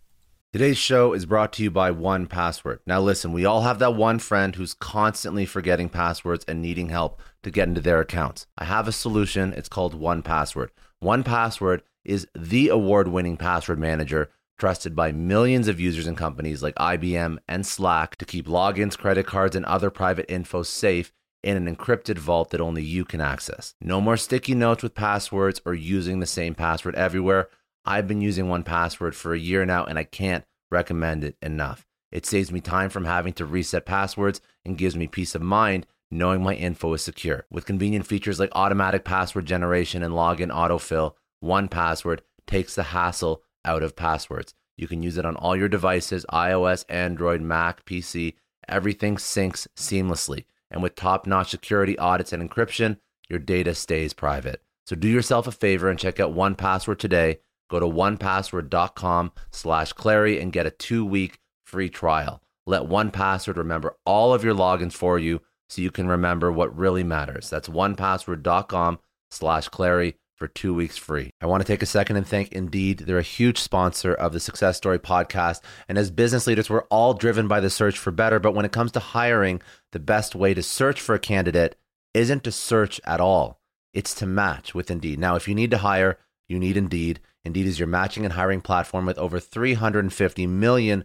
Today's show is brought to you by 1Password. Now, listen, we all have that one friend who's constantly forgetting passwords and needing help to get into their accounts. I have a solution. It's called 1Password. 1Password is the award winning password manager trusted by millions of users and companies like IBM and Slack to keep logins, credit cards, and other private info safe in an encrypted vault that only you can access. No more sticky notes with passwords or using the same password everywhere. I've been using 1Password for a year now and I can't recommend it enough. It saves me time from having to reset passwords and gives me peace of mind knowing my info is secure. With convenient features like automatic password generation and login autofill, 1Password takes the hassle out of passwords. You can use it on all your devices iOS, Android, Mac, PC. Everything syncs seamlessly. And with top notch security audits and encryption, your data stays private. So do yourself a favor and check out 1Password today. Go to onepassword.com slash Clary and get a two week free trial. Let 1Password remember all of your logins for you so you can remember what really matters. That's onepassword.com slash Clary for two weeks free. I want to take a second and thank Indeed. They're a huge sponsor of the Success Story podcast. And as business leaders, we're all driven by the search for better. But when it comes to hiring, the best way to search for a candidate isn't to search at all, it's to match with Indeed. Now, if you need to hire, you need Indeed. Indeed is your matching and hiring platform with over 350 million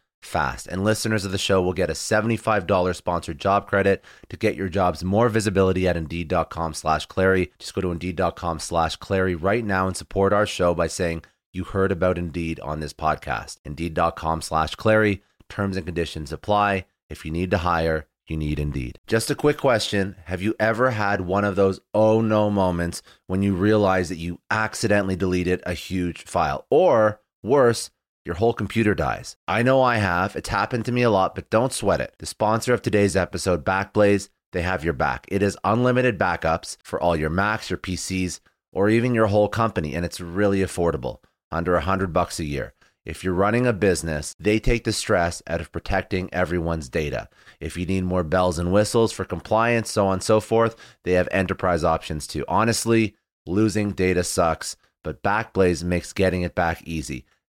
fast. And listeners of the show will get a $75 sponsored job credit to get your jobs more visibility at Indeed.com slash Clary. Just go to Indeed.com slash Clary right now and support our show by saying you heard about Indeed on this podcast. Indeed.com slash Clary. Terms and conditions apply. If you need to hire, you need Indeed. Just a quick question Have you ever had one of those oh no moments when you realize that you accidentally deleted a huge file? Or worse, your whole computer dies. I know I have. It's happened to me a lot, but don't sweat it. The sponsor of today's episode, Backblaze, they have your back. It is unlimited backups for all your Macs, your PCs, or even your whole company, and it's really affordable, under a hundred bucks a year. If you're running a business, they take the stress out of protecting everyone's data. If you need more bells and whistles for compliance, so on and so forth, they have enterprise options too. Honestly, losing data sucks, but Backblaze makes getting it back easy.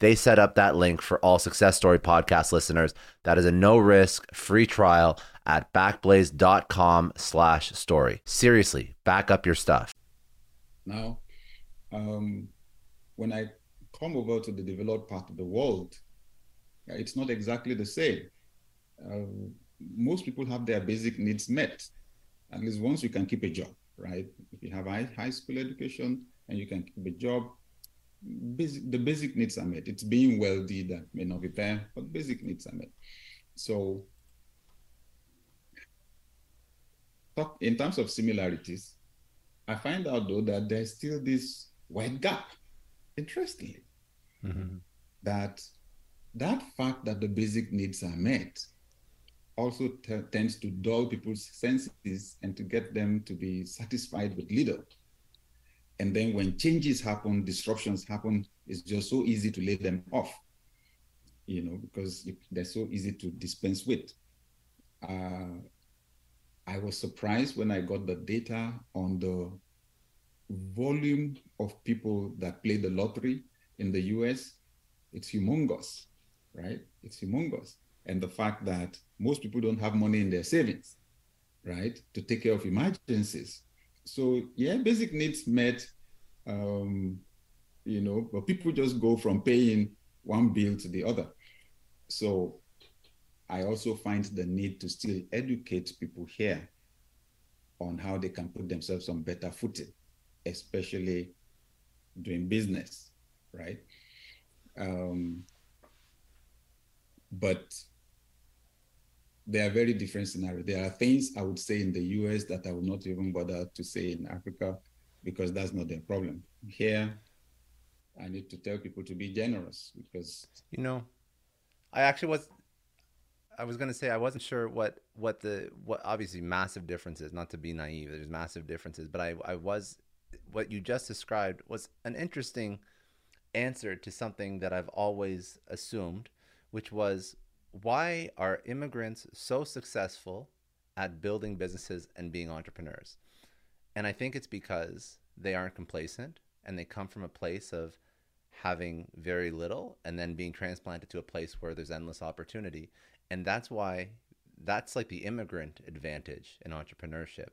They set up that link for all Success Story podcast listeners. That is a no risk free trial at backblaze.com slash story. Seriously, back up your stuff. Now, um, when I come over to the developed part of the world, it's not exactly the same. Uh, most people have their basic needs met, at least once you can keep a job right? If you have high, high school education and you can keep a job, basic, the basic needs are met. It's being wealthy that may not be there, but basic needs are met. So, in terms of similarities, I find out though that there's still this wide gap. Interestingly, mm-hmm. that that fact that the basic needs are met also t- tends to dull people's senses and to get them to be satisfied with little. And then when changes happen, disruptions happen, it's just so easy to lay them off, you know, because they're so easy to dispense with. Uh, I was surprised when I got the data on the volume of people that play the lottery in the US. It's humongous, right? It's humongous and the fact that most people don't have money in their savings, right, to take care of emergencies. So yeah, basic needs met, um, you know, but people just go from paying one bill to the other. So I also find the need to still educate people here on how they can put themselves on better footing, especially doing business, right? Um, but they are very different scenarios. There are things I would say in the US that I would not even bother to say in Africa because that's not their problem. Here, I need to tell people to be generous because you know, I actually was I was gonna say I wasn't sure what what the what obviously massive differences. Not to be naive, there's massive differences, but I I was what you just described was an interesting answer to something that I've always assumed, which was why are immigrants so successful at building businesses and being entrepreneurs? And I think it's because they aren't complacent and they come from a place of having very little and then being transplanted to a place where there's endless opportunity. And that's why that's like the immigrant advantage in entrepreneurship.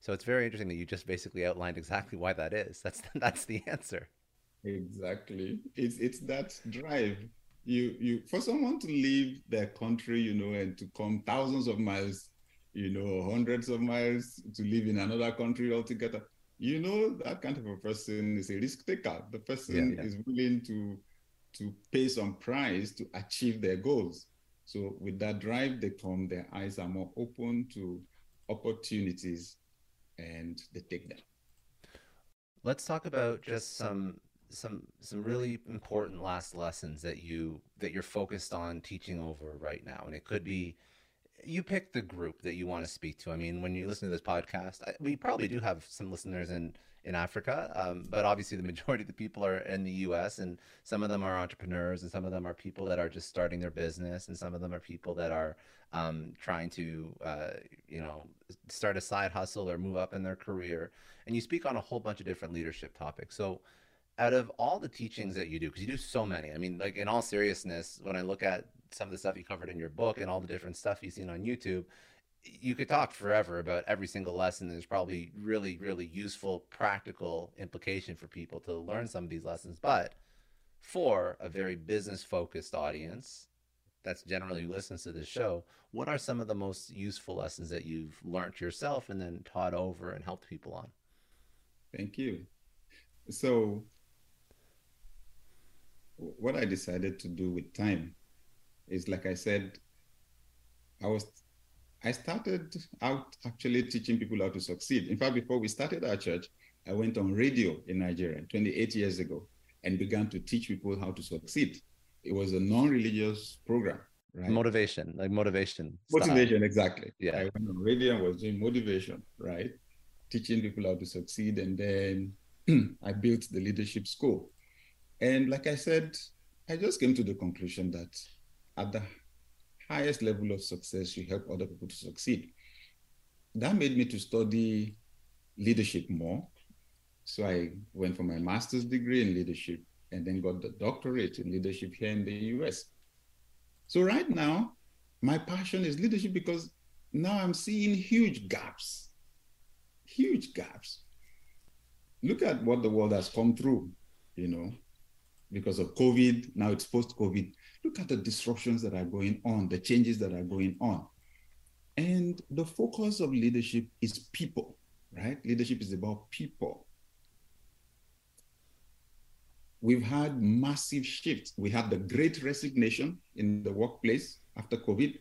So it's very interesting that you just basically outlined exactly why that is. That's [laughs] that's the answer. Exactly. It's it's that drive you you for someone to leave their country, you know, and to come thousands of miles, you know, hundreds of miles to live in another country altogether, you know, that kind of a person is a risk taker. The person yeah, yeah. is willing to to pay some price to achieve their goals. So with that drive, they come, their eyes are more open to opportunities and they take them. Let's talk about just some some some really important last lessons that you that you're focused on teaching over right now. And it could be you pick the group that you want to speak to. I mean when you listen to this podcast I, we probably do have some listeners in in africa um, but obviously the majority of the people are in the us and some of them are entrepreneurs and some of them are people that are just starting their business and some of them are people that are um, trying to uh, you know start a side hustle or move up in their career. And you speak on a whole bunch of different leadership topics. So out of all the teachings that you do, because you do so many, I mean, like in all seriousness, when I look at some of the stuff you covered in your book and all the different stuff you've seen on YouTube, you could talk forever about every single lesson. There's probably really, really useful, practical implication for people to learn some of these lessons. But for a very business focused audience that's generally who listens to this show, what are some of the most useful lessons that you've learned yourself and then taught over and helped people on? Thank you. So what I decided to do with time is, like I said, I was I started out actually teaching people how to succeed. In fact, before we started our church, I went on radio in Nigeria 28 years ago and began to teach people how to succeed. It was a non-religious program, right? Motivation, like motivation. Motivation, style. exactly. Yeah. I went on radio and was doing motivation, right? Teaching people how to succeed. And then [clears throat] I built the leadership school. And like I said, I just came to the conclusion that at the highest level of success, you help other people to succeed. That made me to study leadership more. So I went for my master's degree in leadership and then got the doctorate in leadership here in the US. So right now, my passion is leadership because now I'm seeing huge gaps, huge gaps. Look at what the world has come through, you know, because of COVID. Now it's post COVID. Look at the disruptions that are going on, the changes that are going on. And the focus of leadership is people, right? Leadership is about people. We've had massive shifts. We had the great resignation in the workplace after COVID.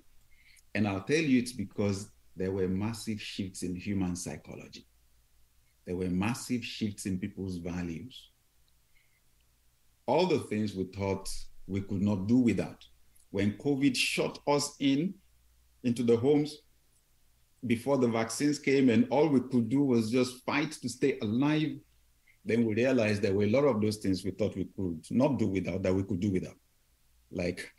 And I'll tell you it's because there were massive shifts in human psychology. There were massive shifts in people's values all the things we thought we could not do without. When COVID shut us in into the homes before the vaccines came, and all we could do was just fight to stay alive, then we realized there were a lot of those things we thought we could not do without that we could do without. Like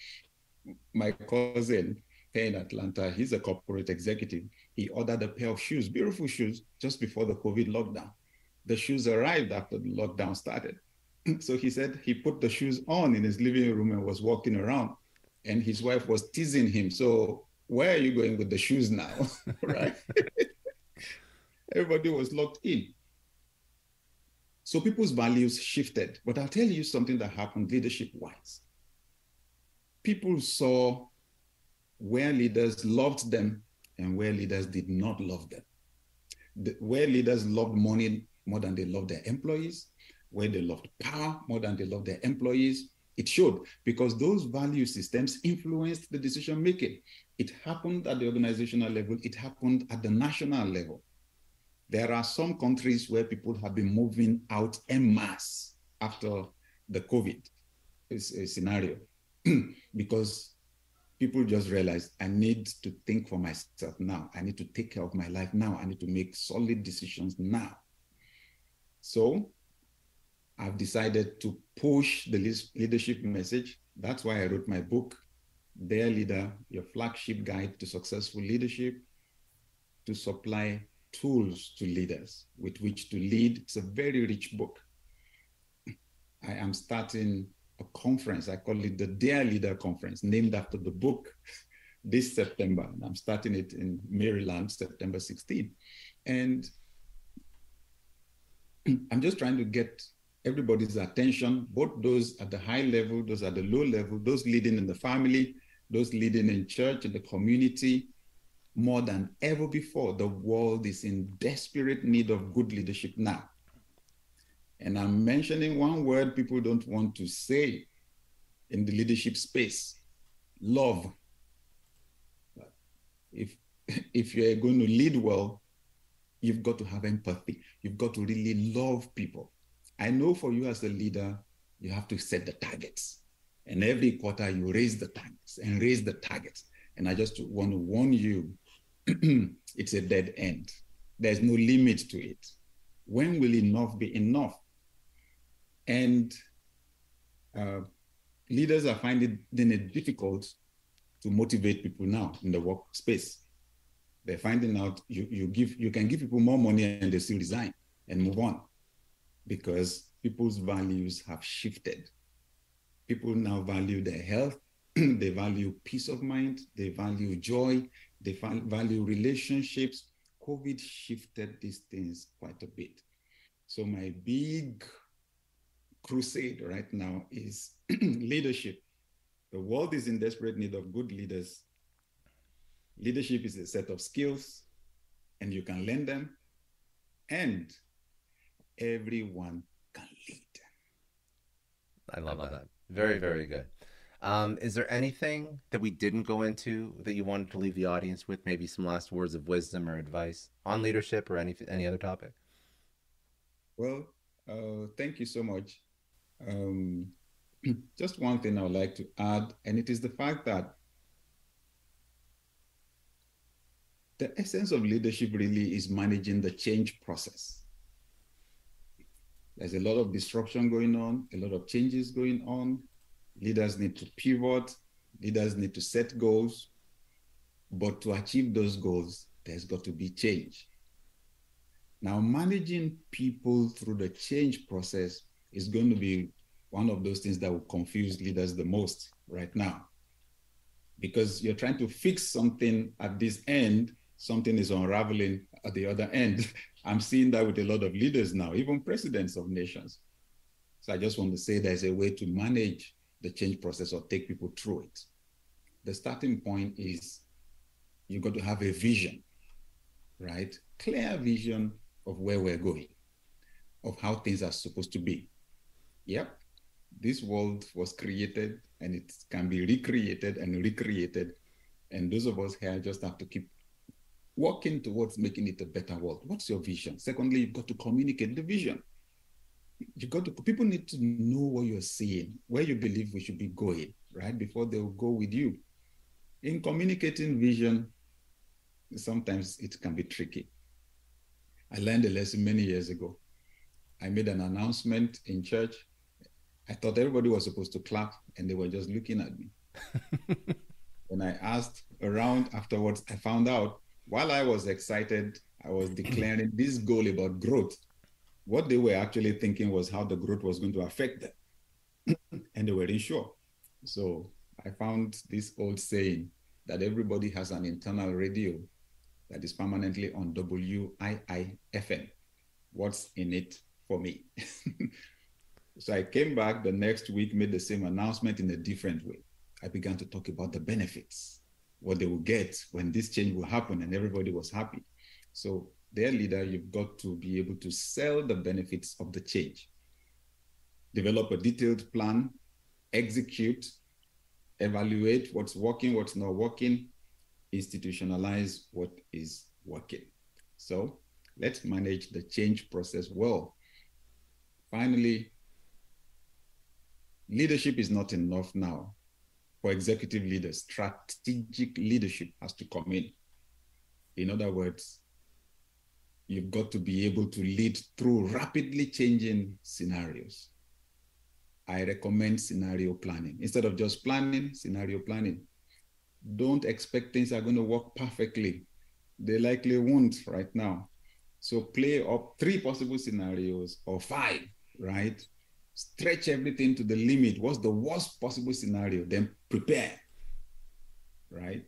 my cousin here in Atlanta, he's a corporate executive. He ordered a pair of shoes, beautiful shoes, just before the COVID lockdown. The shoes arrived after the lockdown started [clears throat] so he said he put the shoes on in his living room and was walking around and his wife was teasing him so where are you going with the shoes now? [laughs] Right? [laughs] Everybody was locked in. So people's values shifted. But i'll tell you something that happened leadership wise. People saw where leaders loved them and where leaders did not love them. The, where leaders loved money more than they loved their employees where they loved power more than they loved their employees. It showed because those value systems influenced the decision making. It happened at the organizational level, it happened at the national level. There are some countries where people have been moving out en masse after the COVID eh, scenario [clears throat] because people just realized I need to think for myself now. I need to take care of my life now. I need to make solid decisions now. So I've decided to push the leadership message. That's why I wrote my book, Dear Leader, your flagship guide to successful leadership, to supply tools to leaders with which to lead. It's a very rich book. I am starting a conference. I call it the Dear Leader Conference, named after the book [laughs] this September. I'm starting it in Maryland, September 16. And [clears throat] I'm just trying to get everybody's attention, both those at the high level, those at the low level, those leading in the family, those leading in church, in the community. More than ever before, the world is in desperate need of good leadership now. And I'm mentioning one word people don't want to say in the leadership space love. if if you're going to lead well, you've got to have empathy. You've got to really love people. I know for you as a leader, you have to set the targets. And every quarter you raise the targets and raise the targets. And I just want to warn you, [clears throat] it's a dead end. There's no limit to it. When will enough be enough? And uh, leaders are finding it difficult to motivate people now in the workspace. They're finding out you, you give you can give people more money and they still resign and move on because people's values have shifted. People now value their health, [clears throat] they value peace of mind, they value joy, they value relationships. COVID shifted these things quite a bit. So my big crusade right now is [clears throat] leadership. The world is in desperate need of good leaders. Leadership is a set of skills, and you can learn them, and everyone can lead. I love, I love that. that. Very, very good. Um, is there anything that we didn't go into that you wanted to leave the audience with? Maybe some last words of wisdom or advice on leadership or any any other topic? Well, uh, thank you so much. Um, [clears throat] just one thing I would like to add, and it is the fact that the essence of leadership really is managing the change process. There's a lot of disruption going on, a lot of changes going on. Leaders need to pivot, leaders need to set goals. But to achieve those goals, there's got to be change. Now, managing people through the change process is going to be one of those things that will confuse leaders the most right now. Because you're trying to fix something at this end, something is unraveling at the other end. [laughs] I'm seeing that with a lot of leaders now, even presidents of nations. So I just want to say there's a way to manage the change process or take people through it. The starting point is you've got to have a vision, right? Clear vision of where we're going, of how things are supposed to be. Yep, this world was created and it can be recreated and recreated. And those of us here just have to keep working towards making it a better world. What's your vision? Secondly, you've got to communicate the vision. You got to people need to know what you're saying, where you believe we should be going, right? Before they'll go with you. In communicating vision, sometimes it can be tricky. I learned a lesson many years ago. I made an announcement in church. I thought everybody was supposed to clap, and they were just looking at me. [laughs] when I asked around afterwards, I found out while I was excited, I was declaring this goal about growth. What they were actually thinking was how the growth was going to affect them. [clears throat] and they weren't sure. So I found this old saying that everybody has an internal radio that is permanently on WIIFM. What's in it for me? [laughs] so I came back the next week, made the same announcement in a different way. I began to talk about the benefits, what they will get when this change will happen, and everybody was happy. So, their leader, you've got to be able to sell the benefits of the change, develop a detailed plan, execute, evaluate what's working, what's not working, institutionalize what is working. So let's manage the change process well. Finally, leadership is not enough now for executive leaders. Strategic leadership has to come in. In other words, you've got to be able to lead through rapidly changing scenarios. I recommend scenario planning. Instead of just planning, scenario planning don't expect things are going to work perfectly. They likely won't right now. So play up three possible scenarios or five, right? Stretch everything to the limit. What's the worst possible scenario? Then prepare, right?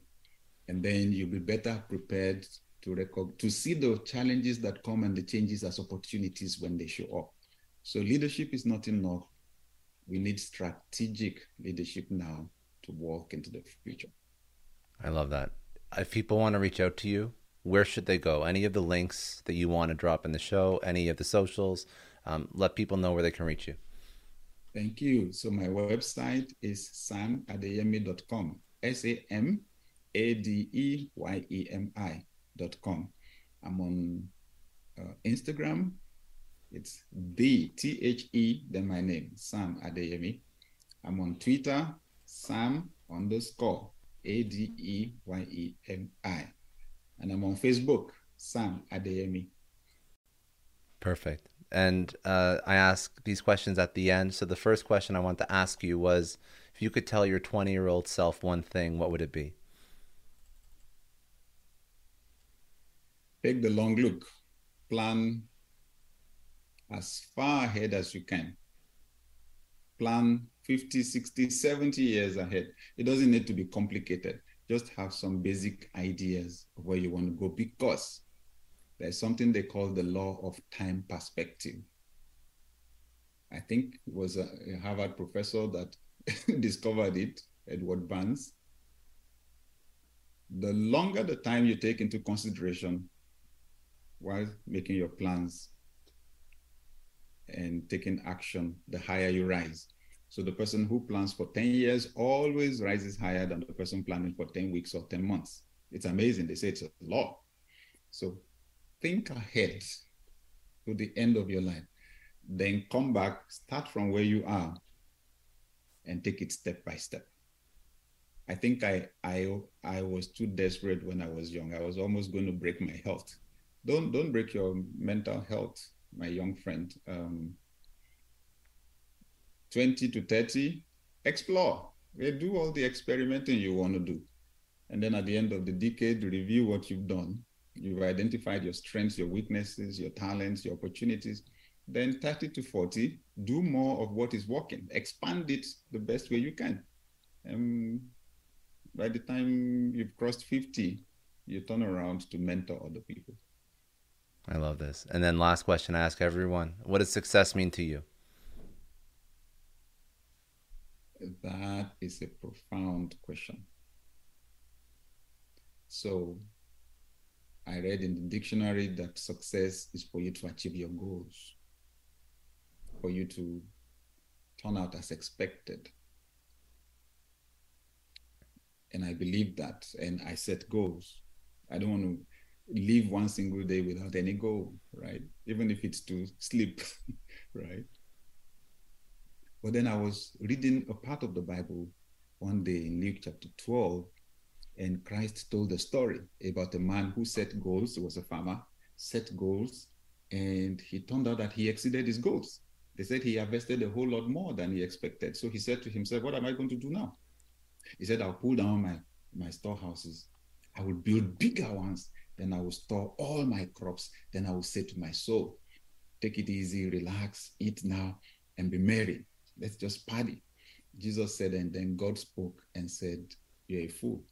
And then you'll be better prepared to record to see the challenges that come and the changes as opportunities when they show up. So leadership is not enough. We need strategic leadership now to walk into the future. I love that. If people want to reach out to you, where should they go? Any of the links that you want to drop in the show, any of the socials, um, let people know where they can reach you. Thank you. So my website is samadeyemi.com, S-A-M A D E Y E M I dot com. I'm on uh, Instagram. It's the T H E, then my name, Sam Adeyemi. I'm on Twitter, Sam underscore A D E Y E M I. And I'm on Facebook, Sam Adeyemi. Perfect. And uh, I ask these questions at the end. So the first question I want to ask you was if you could tell your 20 year old self one thing, what would it be? Take the long look, plan as far ahead as you can. Plan 50, 60, 70 years ahead. It doesn't need to be complicated. Just have some basic ideas of where you want to go because there's something they call the law of time perspective. I think it was a, Harvard professor that [laughs] discovered it, Edward Burns. The longer the time you take into consideration while making your plans and taking action, the higher you rise. So the person who plans for 10 years always rises higher than the person planning for 10 weeks or 10 months. It's amazing. They say it's a law. So think ahead to the end of your life. Then come back, start from where you are, and take it step by step. I think I I I was too desperate when I was young. I was almost going to break my health. Don't don't break your mental health, my young friend. Um, 20 to 30, explore. Do all the experimenting you want to do. And then at the end of the decade, review what you've done. You've identified your strengths, your weaknesses, your talents, your opportunities. Then 30 to 40, do more of what is working. Expand it the best way you can. Um, by the time you've crossed 50, you turn around to mentor other people. I love this. And then last question I ask everyone. What does success mean to you? That is a profound question. So, I read in the dictionary that success is for you to achieve your goals, for you to turn out as expected. And I believe that, and I set goals. I don't want to live one single day without any goal, right? Even if it's to sleep, [laughs] right? But then I was reading a part of the Bible one day in Luke chapter 12, and Christ told a story about a man who set goals. He was a farmer, set goals, and he turned out that he exceeded his goals. They said he harvested a whole lot more than he expected. So he said to himself, What am I going to do now? He said, I'll pull down my, my storehouses. I will build bigger ones. Then I will store all my crops. Then I will say to my soul, Take it easy, relax, eat now, and be merry let's just party. Jesus said, and then God spoke and said, You're a fool.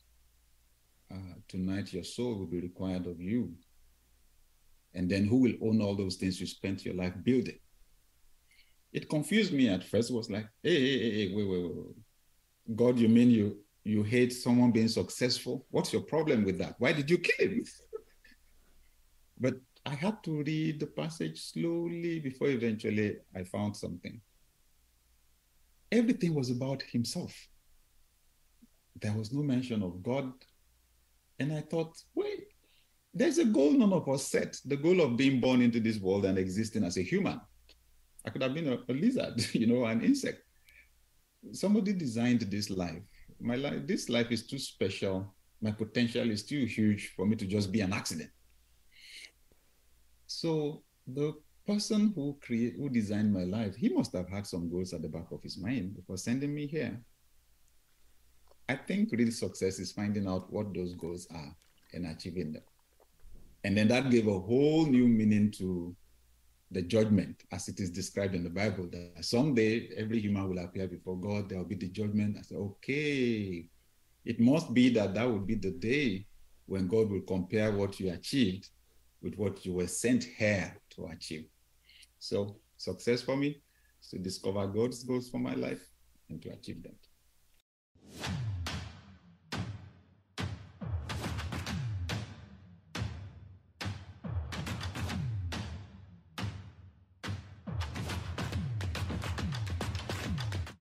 Uh, tonight your soul will be required of you. And then who will own all those things you spent your life building? It confused me at first. It was like, hey, hey, hey, hey wait, wait, wait. God, you mean you you hate someone being successful? What's your problem with that? Why did you kill him? [laughs] but I had to read the passage slowly before eventually I found something everything was about himself. There was no mention of God. And I thought, wait, there's a goal none of us set the goal of being born into this world and existing as a human. I could have been a, a lizard, [laughs] you know, an insect. Somebody designed this life. My life, this life is too special. My potential is too huge for me to just be an accident. So the person who create who designed my life, he must have had some goals at the back of his mind before sending me here. I think real success is finding out what those goals are and achieving them. And then that gave a whole new meaning to the judgment as it is described in the Bible that someday every human will appear before God, there will be the judgment. I said, okay, it must be that that would be the day when God will compare what you achieved with what you were sent here to achieve. So success for me is to discover God's goals for my life and to achieve them.